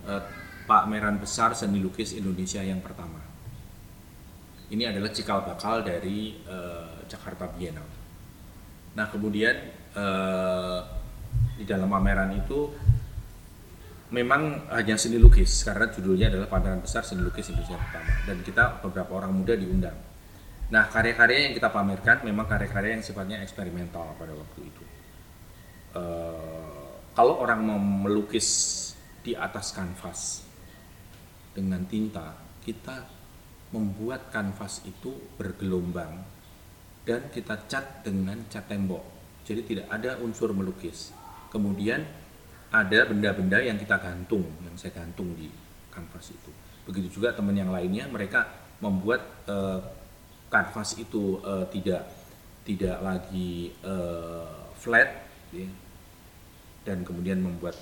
eh, Pameran Besar Seni Lukis Indonesia yang pertama. Ini adalah cikal bakal dari eh, Jakarta Biennale. Nah kemudian eh, di dalam pameran itu memang hanya seni lukis karena judulnya adalah pameran besar seni lukis Indonesia pertama dan kita beberapa orang muda diundang. Nah karya-karya yang kita pamerkan memang karya-karya yang sifatnya eksperimental pada waktu itu. Eh, kalau orang melukis di atas kanvas dengan tinta, kita membuat kanvas itu bergelombang dan kita cat dengan cat tembok. Jadi tidak ada unsur melukis. Kemudian ada benda-benda yang kita gantung, yang saya gantung di kanvas itu. Begitu juga teman yang lainnya, mereka membuat eh, kanvas itu eh, tidak tidak lagi eh, flat, ya, dan kemudian membuat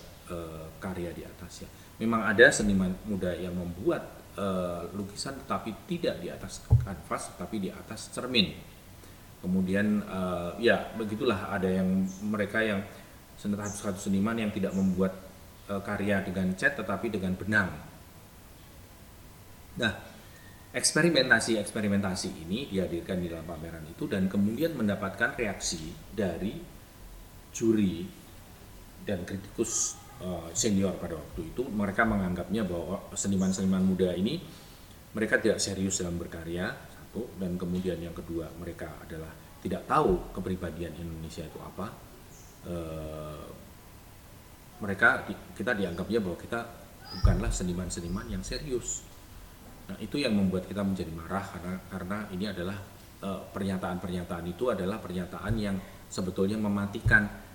karya di atasnya. Memang ada seniman muda yang membuat eh, lukisan tetapi tidak di atas kanvas tapi di atas cermin. Kemudian eh, ya begitulah ada yang mereka yang satu seniman yang tidak membuat eh, karya dengan cat tetapi dengan benang. Nah, eksperimentasi-eksperimentasi ini dihadirkan di dalam pameran itu dan kemudian mendapatkan reaksi dari juri dan kritikus eh, senior pada waktu itu mereka menganggapnya bahwa seniman-seniman muda ini mereka tidak serius dalam berkarya satu. Dan kemudian yang kedua mereka adalah tidak tahu kepribadian Indonesia itu apa. Eh, mereka kita dianggapnya bahwa kita bukanlah seniman-seniman yang serius. Nah, itu yang membuat kita menjadi marah karena karena ini adalah eh, pernyataan-pernyataan itu adalah pernyataan yang sebetulnya mematikan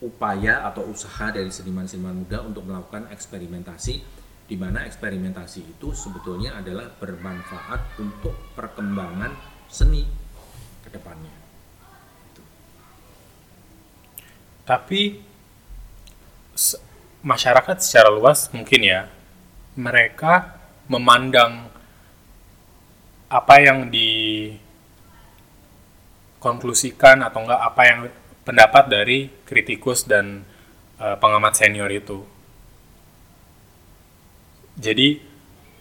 upaya atau usaha dari seniman-seniman muda untuk melakukan eksperimentasi di mana eksperimentasi itu sebetulnya adalah bermanfaat untuk perkembangan seni ke depannya. Tapi se- masyarakat secara luas mungkin ya mereka memandang apa yang dikonklusikan atau enggak apa yang pendapat dari kritikus dan eh, pengamat senior itu. Jadi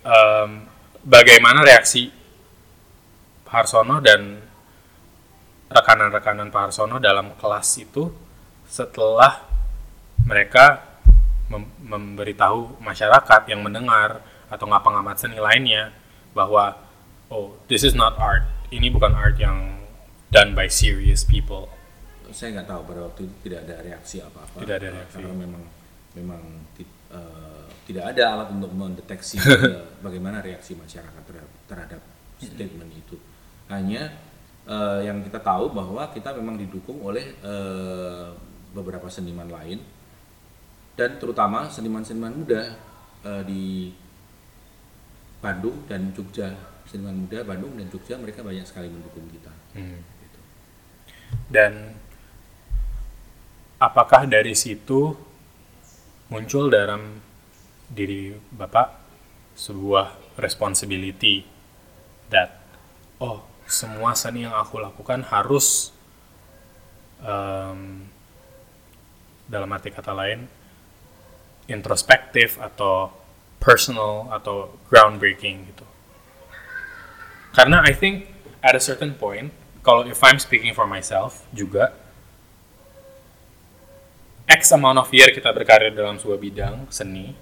em, bagaimana reaksi Harsono dan rekanan-rekanan Pak Harsono dalam kelas itu setelah mereka mem- memberitahu masyarakat yang mendengar atau nggak pengamat seni lainnya bahwa oh this is not art ini bukan art yang done by serious people Saya nggak tahu pada waktu itu tidak ada reaksi apa-apa. Tidak ada reaksi. Karena memang memang eh, tidak ada alat untuk mendeteksi (laughs) eh, bagaimana reaksi masyarakat terhadap, terhadap statement itu. Hanya eh, yang kita tahu bahwa kita memang didukung oleh eh, beberapa seniman lain dan terutama seniman-seniman muda eh, di Bandung dan Jogja. Seniman muda Bandung dan Jogja mereka banyak sekali mendukung kita. Hmm. Gitu. dan apakah dari situ muncul dalam diri bapak sebuah responsibility that oh semua seni yang aku lakukan harus em, dalam arti kata lain introspektif atau personal atau groundbreaking gitu. Karena I think at a certain point kalau if I'm speaking for myself juga X amount of year kita berkarir dalam sebuah bidang seni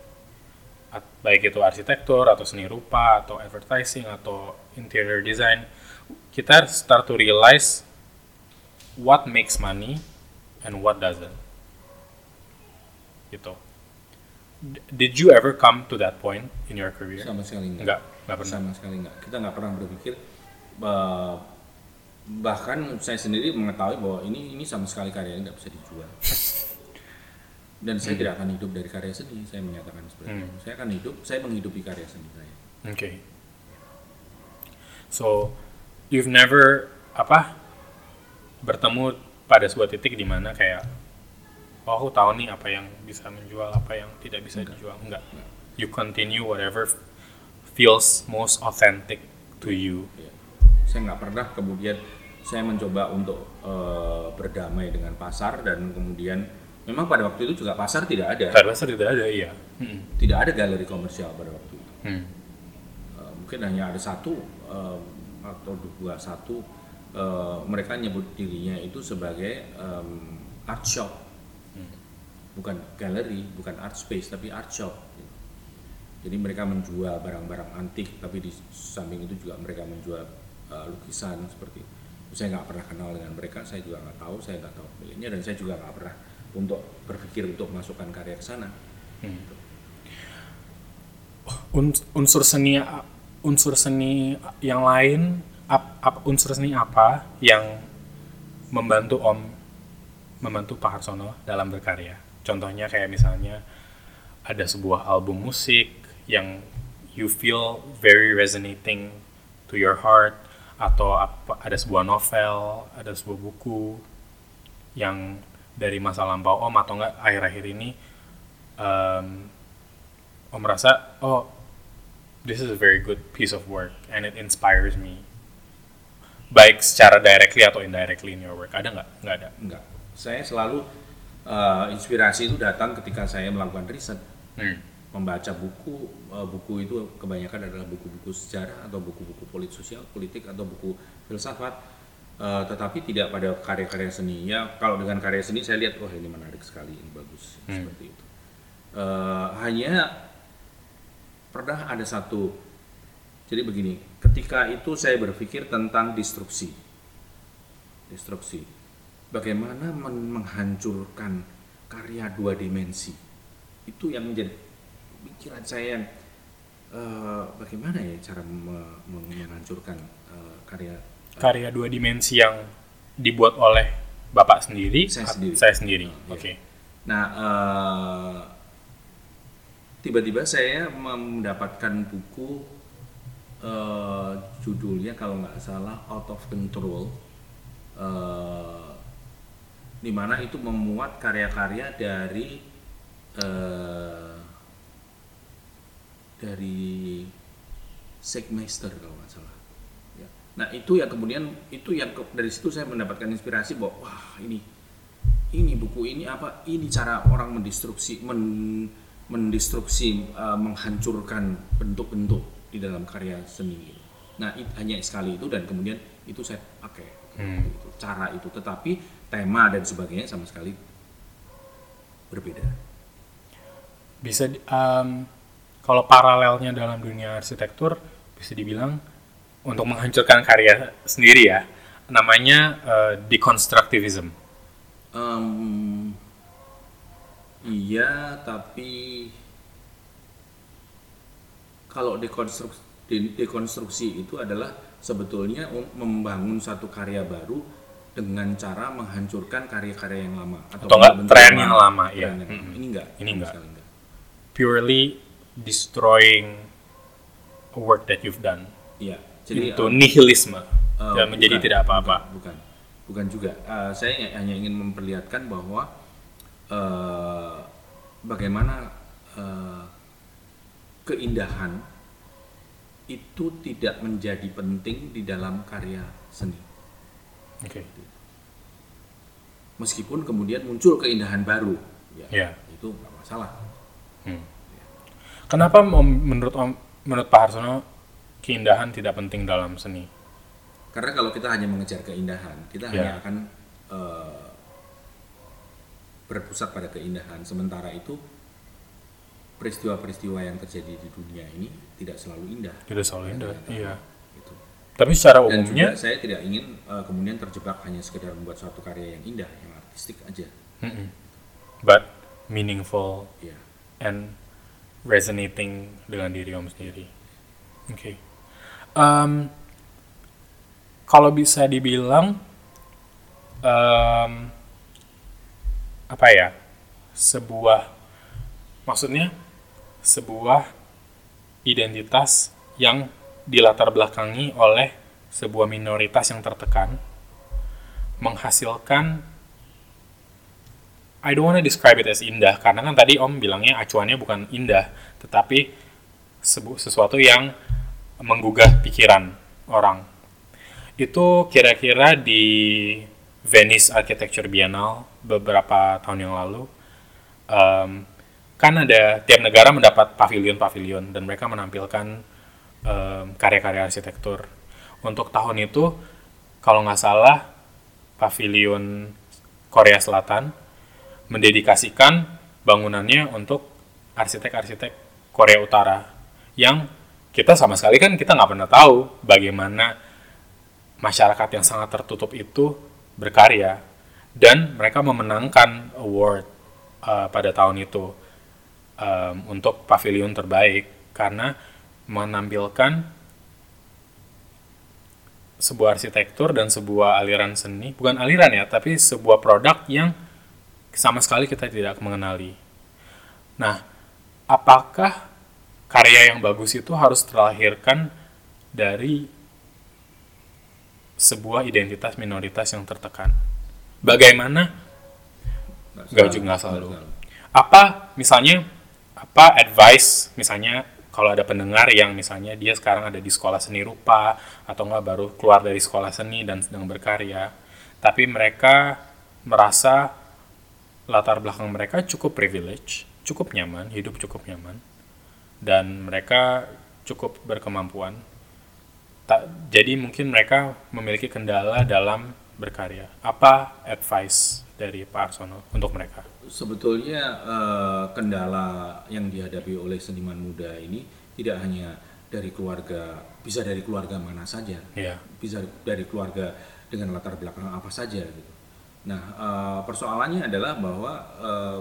baik itu arsitektur atau seni rupa atau advertising atau interior design kita start to realize what makes money and what doesn't gitu did you ever come to that point in your career Sama sekali enggak. Enggak, enggak pernah. Sama sekali enggak. Kita enggak pernah berpikir bah- bahkan saya sendiri mengetahui bahwa ini ini sama sekali karyanya enggak bisa dijual. (laughs) Dan saya tidak akan hidup dari karya seni, saya menyatakan seperti Hmm. itu. Saya akan hidup, saya menghidupi karya seni saya. Okay. So, you've never apa bertemu pada sebuah titik di mana kayak oh aku tahu nih apa yang bisa menjual, apa yang tidak bisa dijual. Enggak. You continue whatever feels most authentic to you. Ya. Saya nggak pernah kemudian saya mencoba untuk eh, berdamai dengan pasar dan kemudian memang pada waktu itu juga pasar tidak ada, Pada dasar tidak ada, iya. Hmm. tidak ada galeri komersial pada waktu itu. Hmm. Uh, mungkin hanya ada satu um, atau dua satu uh, mereka nyebut dirinya itu sebagai um, art shop bukan galeri bukan art space tapi art shop jadi mereka menjual barang-barang antik tapi di samping itu juga mereka menjual uh, lukisan seperti itu saya nggak pernah kenal dengan mereka saya juga nggak tahu saya nggak tahu pemiliknya dan saya juga nggak pernah untuk berpikir untuk masukkan karya ke sana. Uns- unsur seni unsur seni yang lain ap, ap- unsur seni apa yang membantu Om membantu Pak Harsono dalam berkarya? Contohnya kayak misalnya ada sebuah album musik yang you feel very resonating to your heart atau apa ada sebuah novel ada sebuah buku yang dari masa lampau om atau enggak akhir-akhir ini em, om merasa oh this is a very good piece of work and it inspires me baik secara directly atau indirectly in your work ada nggak nggak ada Enggak. Saya selalu eh, inspirasi itu datang ketika saya melakukan riset, Hmm. membaca buku. Eh, buku itu kebanyakan adalah buku-buku sejarah atau buku-buku politik sosial, politik atau buku filsafat. Eh, tetapi tidak pada karya-karya seni. Ya, kalau dengan karya seni saya lihat, wah ini menarik sekali, ini bagus, seperti itu. Eh, hanya pernah ada satu. Jadi begini, ketika itu saya berpikir tentang destruksi destruksi. Bagaimana men- menghancurkan karya dua dimensi. Itu yang menjadi pikiran saya yang eh, bagaimana ya cara me- me- menghancurkan eh, karya karya dua dimensi yang dibuat oleh bapak sendiri Saya sendiri. saya sendiri Oh, iya. oke Nah, eh, tiba-tiba saya mendapatkan buku eh, judulnya kalau nggak salah Out of Control, eh, di mana itu memuat karya-karya dari eh, dari Segmeister kalau nggak salah. Nah itu yang kemudian itu yang ke- dari situ saya mendapatkan inspirasi bahwa wah ini ini buku ini apa? Ini cara orang mendistruksi men, mendistruksi eh, menghancurkan bentuk-bentuk di dalam karya seni nah it- hanya sekali itu dan kemudian itu saya pakai. Hmm. Itu, cara itu. Tetapi tema dan sebagainya sama sekali berbeda. Bisa em, kalau paralelnya dalam dunia arsitektur bisa dibilang untuk menghancurkan karya sendiri ya namanya eh, deconstructivism Em, iya tapi kalau dekonstruksi de- dekonstruksi itu adalah sebetulnya um- membangun satu karya baru dengan cara menghancurkan karya-karya yang lama Atau enggak, bentuk-bentuk tren yang lama, Tren iya. yang lama. Mm-mm. ini enggak Ini enggak. enggak. purely destroying a work that you've done iya jadi itu em, nihilisme Eh, dan menjadi bukan, tidak apa-apa Bukan, bukan, bukan juga. Eh, saya hanya ingin memperlihatkan bahwa eh, bagaimana eh, keindahan itu tidak menjadi penting di dalam karya seni. oke Meskipun kemudian muncul keindahan baru, ya, Iya. itu nggak masalah. kenapa om- menurut om menurut Pak Harsono keindahan tidak penting dalam seni Karena kalau kita hanya mengejar keindahan, kita Ya. hanya akan eh, berpusat pada keindahan. Sementara itu peristiwa-peristiwa yang terjadi di dunia ini tidak selalu indah. tidak selalu indah Ternyata. iya Gitu. tapi secara Dan umumnya juga saya tidak ingin eh, kemudian terjebak hanya sekedar membuat suatu karya yang indah, yang artistik aja. Mm-mm. but meaningful Ya. and resonating dengan diri om sendiri. Oke. Em, kalau bisa dibilang em, apa ya sebuah maksudnya sebuah identitas yang dilatar belakangi oleh sebuah minoritas yang tertekan menghasilkan I don't want to describe it as indah karena kan tadi Om bilangnya acuannya bukan indah tetapi sesuatu yang menggugah pikiran orang. Itu kira-kira di Venice Architecture Biennale beberapa tahun yang lalu em, kan ada tiap negara mendapat pavilion-pavilion dan mereka menampilkan em, karya-karya arsitektur. Untuk tahun itu kalau nggak salah pavilion Korea Selatan mendedikasikan bangunannya untuk arsitek-arsitek Korea Utara yang kita sama sekali kan kita nggak pernah tahu bagaimana masyarakat yang sangat tertutup itu berkarya dan mereka memenangkan award uh, pada tahun itu um, untuk pavilion terbaik karena menampilkan sebuah arsitektur dan sebuah aliran seni bukan aliran ya tapi sebuah produk yang sama sekali kita tidak mengenali. Nah, apakah karya yang bagus itu harus terlahirkan dari sebuah identitas minoritas yang tertekan? Bagaimana Nggak juga nggak selalu. apa misalnya apa advice misalnya kalau ada pendengar yang misalnya dia sekarang ada di sekolah seni rupa atau enggak baru keluar dari sekolah seni dan sedang berkarya tapi mereka merasa latar belakang mereka cukup privilege cukup nyaman hidup cukup nyaman dan mereka cukup berkemampuan. Tak jadi mungkin mereka memiliki kendala dalam berkarya. Apa advice dari Pak Arsono untuk mereka? Sebetulnya eh, kendala yang dihadapi oleh seniman muda ini tidak hanya dari keluarga bisa dari keluarga mana saja. Ya bisa dari keluarga dengan latar belakang apa saja gitu. Nah eh, persoalannya adalah bahwa eh,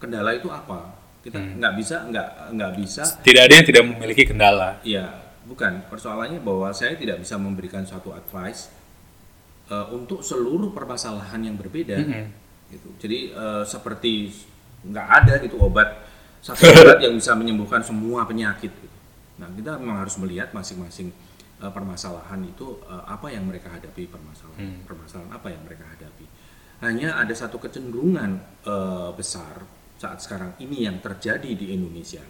kendala itu apa kita nggak bisa nggak nggak bisa tidak ada yang tidak memiliki kendala ya bukan persoalannya bahwa saya tidak bisa memberikan suatu advice eh, untuk seluruh permasalahan yang berbeda Mm-mm. gitu. Jadi eh, seperti nggak ada gitu obat satu obat (laughs) yang bisa menyembuhkan semua penyakit. Gitu. Nah kita memang harus melihat masing-masing eh, permasalahan itu eh, apa yang mereka hadapi permasalahan permasalahan apa yang mereka hadapi. Hanya ada satu kecenderungan eh, besar saat sekarang ini yang terjadi di Indonesia.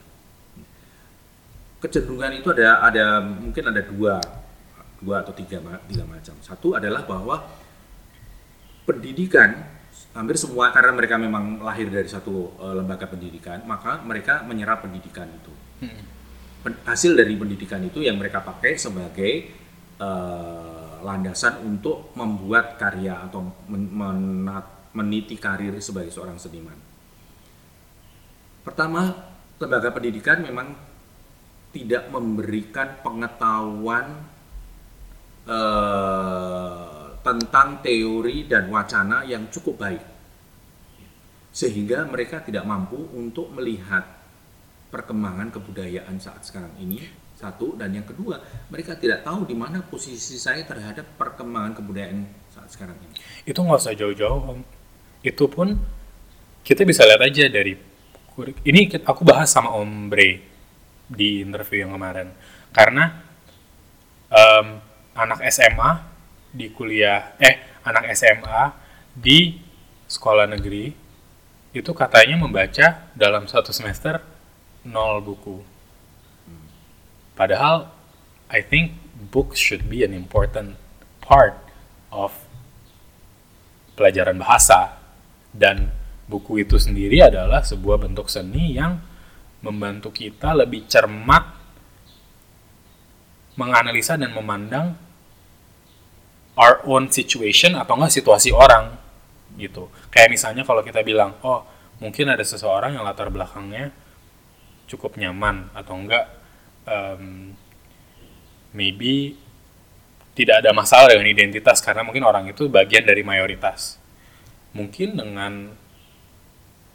Kecenderungan itu ada ada mungkin ada dua dua atau tiga tiga macam. Satu adalah bahwa pendidikan hampir semua karena mereka memang lahir dari satu eh, lembaga pendidikan maka mereka menyerap pendidikan itu Pen- hasil dari pendidikan itu yang mereka pakai sebagai eh, landasan untuk membuat karya atau men- menat- meniti karir sebagai seorang seniman pertama lembaga pendidikan memang tidak memberikan pengetahuan eh, tentang teori dan wacana yang cukup baik. Sehingga mereka tidak mampu untuk melihat perkembangan kebudayaan saat sekarang ini satu. Dan yang kedua mereka tidak tahu di mana posisi saya terhadap perkembangan kebudayaan saat sekarang ini. Itu nggak usah jauh-jauh om. Itu pun kita bisa lihat aja dari ini aku bahas sama om Bre di interview yang kemarin. Karena em, anak SMA di kuliah eh anak SMA di sekolah negeri itu katanya membaca dalam satu semester nol buku. Padahal I think books should be an important part of pelajaran bahasa dan buku itu sendiri adalah sebuah bentuk seni yang membantu kita lebih cermat menganalisa dan memandang our own situation atau enggak situasi orang gitu kayak misalnya kalau kita bilang oh mungkin ada seseorang yang latar belakangnya cukup nyaman atau enggak em, maybe tidak ada masalah dengan identitas karena mungkin orang itu bagian dari mayoritas. Mungkin dengan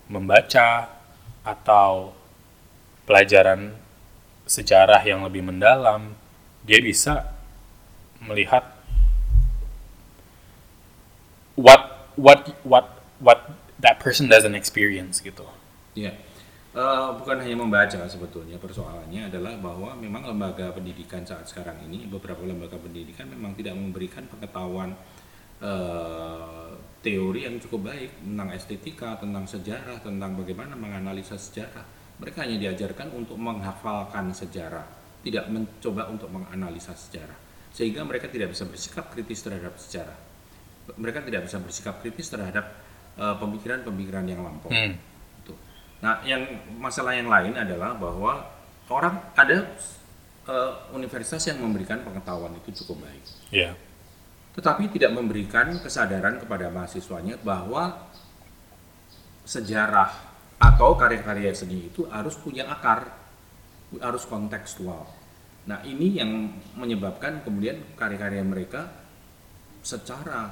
membaca atau pelajaran sejarah yang lebih mendalam, dia bisa melihat what what what what that person doesn't experience gitu. Ya, Eh, bukan hanya membaca sebetulnya persoalannya adalah bahwa memang lembaga pendidikan saat sekarang ini beberapa lembaga pendidikan memang tidak memberikan pengetahuan eh, teori yang cukup baik tentang estetika, tentang sejarah, tentang bagaimana menganalisa sejarah. Mereka hanya diajarkan untuk menghafalkan sejarah, tidak mencoba untuk menganalisa sejarah, sehingga mereka tidak bisa bersikap kritis terhadap sejarah. Mereka tidak bisa bersikap kritis terhadap eh, pemikiran-pemikiran yang lampau. Hmm. Gitu. Nah, yang masalah yang lain adalah bahwa orang ada eh, universitas yang memberikan pengetahuan itu cukup baik, Ya. Tetapi tidak memberikan kesadaran kepada mahasiswanya bahwa sejarah atau karya-karya seni itu harus punya akar, harus kontekstual. Nah, ini yang menyebabkan kemudian karya-karya mereka secara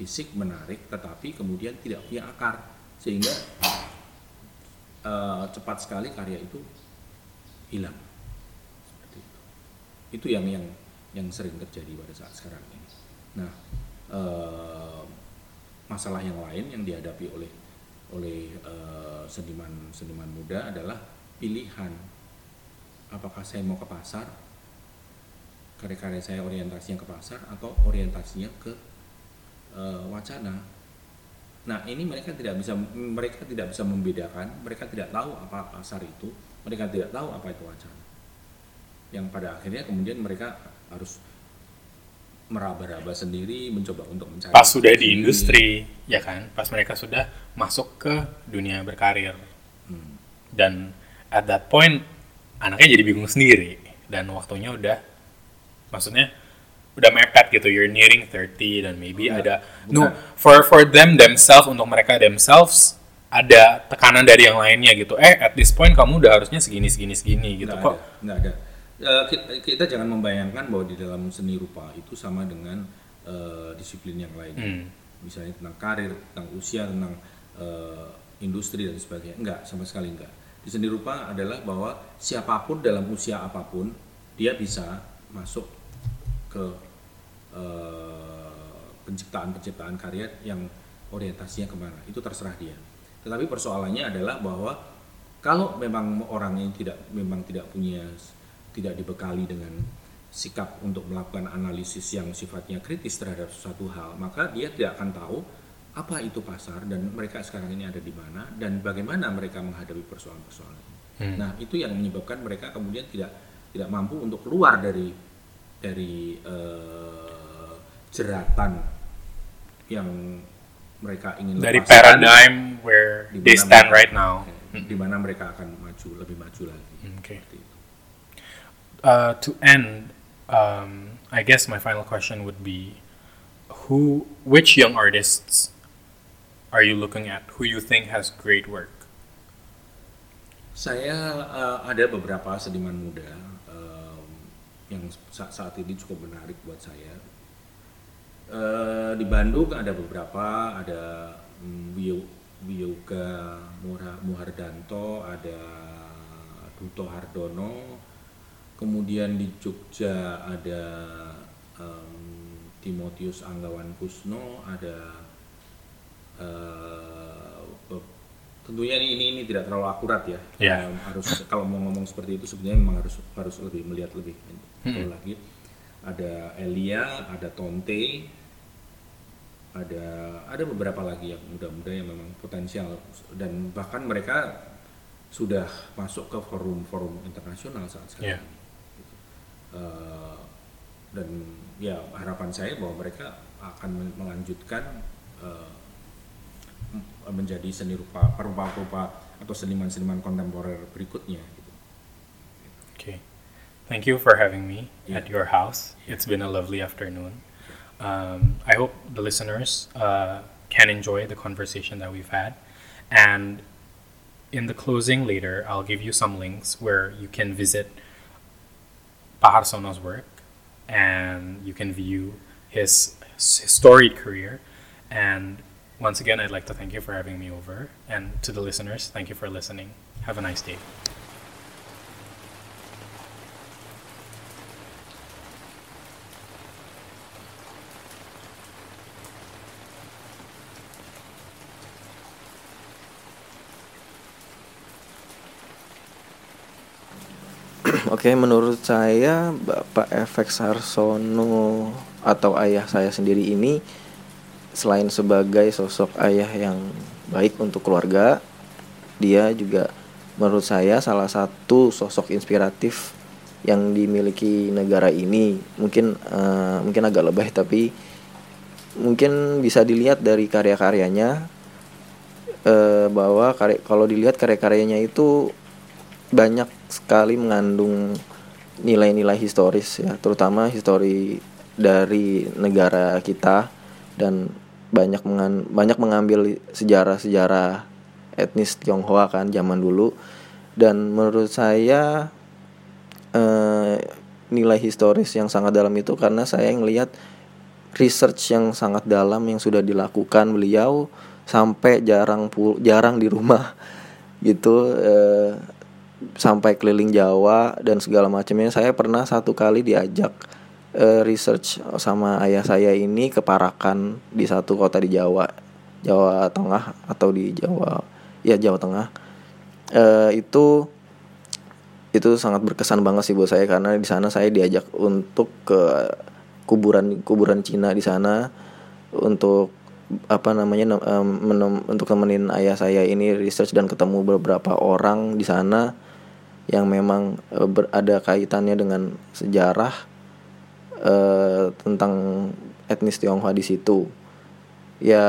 fisik menarik, tetapi kemudian tidak punya akar, sehingga eh, cepat sekali karya itu hilang. Itu. Itu yang yang yang sering terjadi pada saat sekarang ini. Nah, eh, masalah yang lain yang dihadapi oleh oleh eh, seniman seniman muda adalah pilihan. Apakah saya mau ke pasar, karya-karya saya orientasinya ke pasar atau orientasinya ke eh, wacana. Nah ini mereka tidak bisa mereka tidak bisa membedakan, mereka tidak tahu apa pasar itu, mereka tidak tahu apa itu wacana. Yang pada akhirnya kemudian mereka harus meraba-raba sendiri, mencoba untuk mencari. Pas sudah di industri, ya kan? Pas mereka sudah masuk ke dunia berkarir. Hmm. Dan at that point, anaknya jadi bingung sendiri. Dan waktunya udah, maksudnya udah mepet gitu. You're nearing 30 dan maybe Bukan, ada... bukan. No, for, for them themselves, untuk mereka themselves, ada tekanan dari yang lainnya gitu. Eh, at this point kamu udah harusnya segini, segini, segini gitu. nggak Kok ada, nggak ada. Eh, kita, kita jangan membayangkan bahwa di dalam seni rupa itu sama dengan eh, disiplin yang lain. Hmm. Misalnya tentang karir, tentang usia, tentang eh, industri dan sebagainya. Enggak, sama sekali enggak. Di seni rupa adalah bahwa siapa pun dalam usia apa pun dia bisa masuk ke eh, penciptaan-penciptaan karya yang orientasinya ke mana. Itu terserah dia. Tetapi persoalannya adalah bahwa kalau memang orang yang tidak memang tidak punya tidak dibekali dengan sikap untuk melakukan analisis yang sifatnya kritis terhadap suatu hal, maka dia tidak akan tahu apa itu pasar dan mereka sekarang ini ada di mana dan bagaimana mereka menghadapi persoalan-persoalan. Hmm. Nah, itu yang menyebabkan mereka kemudian tidak tidak mampu untuk keluar dari dari eh, jeratan yang mereka ingin dari lepaskan, paradigm where they stand mereka- right now. di mana mereka akan maju lebih maju lagi. Okay. Uh, to end, um, I guess my final question would be, who, which young artists are you looking at? Who you think has great work? Saya eh, ada beberapa seniman muda em, yang sa- saat ini cukup menarik buat saya. Eh, di Bandung ada beberapa, ada Wio- Wioga Muhardanto, ada Duto Hardono, kemudian di Jogja ada em, Timotius Anggawan Kusno, ada be- tentunya ini, ini ini tidak terlalu akurat ya. Ya. Em, harus kalau mau ngomong seperti itu sebenarnya memang harus harus lebih melihat lebih jauh lagi. Ada Elia, ada Tonte, ada ada beberapa lagi yang muda-muda yang memang potensial dan bahkan mereka sudah masuk ke forum-forum internasional saat sekarang. Iya. Eh, dan ya harapan saya bahwa mereka akan melanjutkan m- menjadi seni rupa perupa-perupa atau seniman-seniman kontemporer berikutnya. Gitu. Okay. Thank you for having me Yeah. at your house. It's been a lovely afternoon. Um, I hope the listeners uh, can enjoy the conversation that we've had. And in the closing later, I'll give you some links where you can visit Pahar Sono's work and you can view his, his storied career. And once again, I'd like to thank you for having me over. And to the listeners, thank you for listening. Have a nice day. Oke, menurut saya Bapak FX Harsono atau ayah saya sendiri ini selain sebagai sosok ayah yang baik untuk keluarga, dia juga menurut saya salah satu sosok inspiratif yang dimiliki negara ini. Mungkin eh, mungkin agak lebih tapi mungkin bisa dilihat dari karya-karyanya eh, bahwa karya, kalau dilihat karya-karyanya itu banyak sekali mengandung nilai-nilai historis ya, terutama histori dari negara kita dan banyak mengan- banyak mengambil sejarah-sejarah etnis Tionghoa kan zaman dulu. Dan menurut saya eh, nilai historis yang sangat dalam itu karena saya ngelihat research yang sangat dalam yang sudah dilakukan beliau sampai jarang pul jarang di rumah (laughs) gitu eh, sampai keliling Jawa dan segala macamnya saya pernah satu kali diajak eh, research sama ayah saya ini ke Parakan di satu kota di Jawa Jawa Tengah atau di Jawa ya Jawa Tengah. Eh, itu itu sangat berkesan banget sih buat saya karena di sana saya diajak untuk ke kuburan kuburan Cina di sana untuk apa namanya nem- em, menem- untuk temenin ayah saya ini research dan ketemu beberapa orang di sana yang memang eh, ber- ada kaitannya dengan sejarah eh, tentang etnis Tionghoa di situ. Ya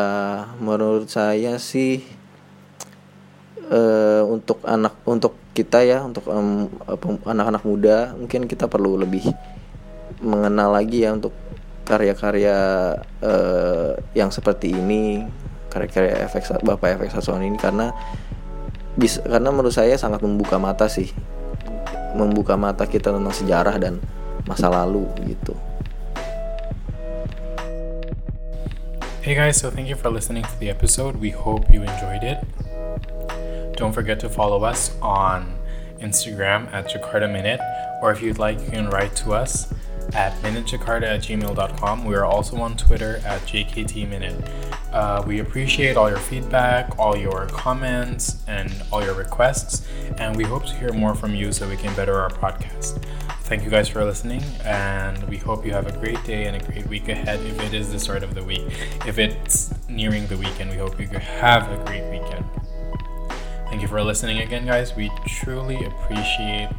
menurut saya sih eh, untuk anak untuk kita ya untuk apa, anak-anak muda mungkin kita perlu lebih mengenal lagi ya untuk karya-karya eh, yang seperti ini karya-karya FX Bapak FX Hasan ini karena bisa karena menurut saya sangat membuka mata sih membuka mata kita tentang sejarah dan masa lalu gitu. Hey guys, so thank you for listening to the episode. We hope you enjoyed it. Don't forget to follow us on Instagram at Jakarta Minute, or if you'd like, you can write to us at minutejakarta at gmail.com. We are also on Twitter at JKT Minute. Uh, we appreciate all your feedback, all your comments, and all your requests, and we hope to hear more from you so we can better our podcast. Thank you guys for listening, and we hope you have a great day and a great week ahead if it is the start of the week. If it's nearing the weekend, we hope you have a great weekend. Thank you for listening again, guys. We truly appreciate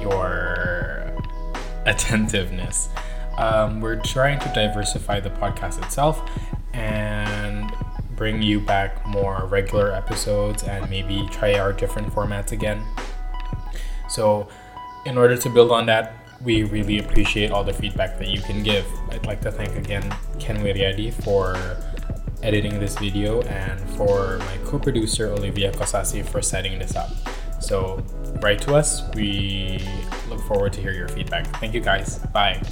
your attentiveness. Um, we're trying to diversify the podcast itself and bring you back more regular episodes and maybe try our different formats again. So, in order to build on that, we really appreciate all the feedback that you can give. I'd like to thank again Ken Wiriadi for editing this video and for my co-producer Olivia Kosasi for setting this up. So write to us. We look forward to hear your feedback. Thank you guys. Bye.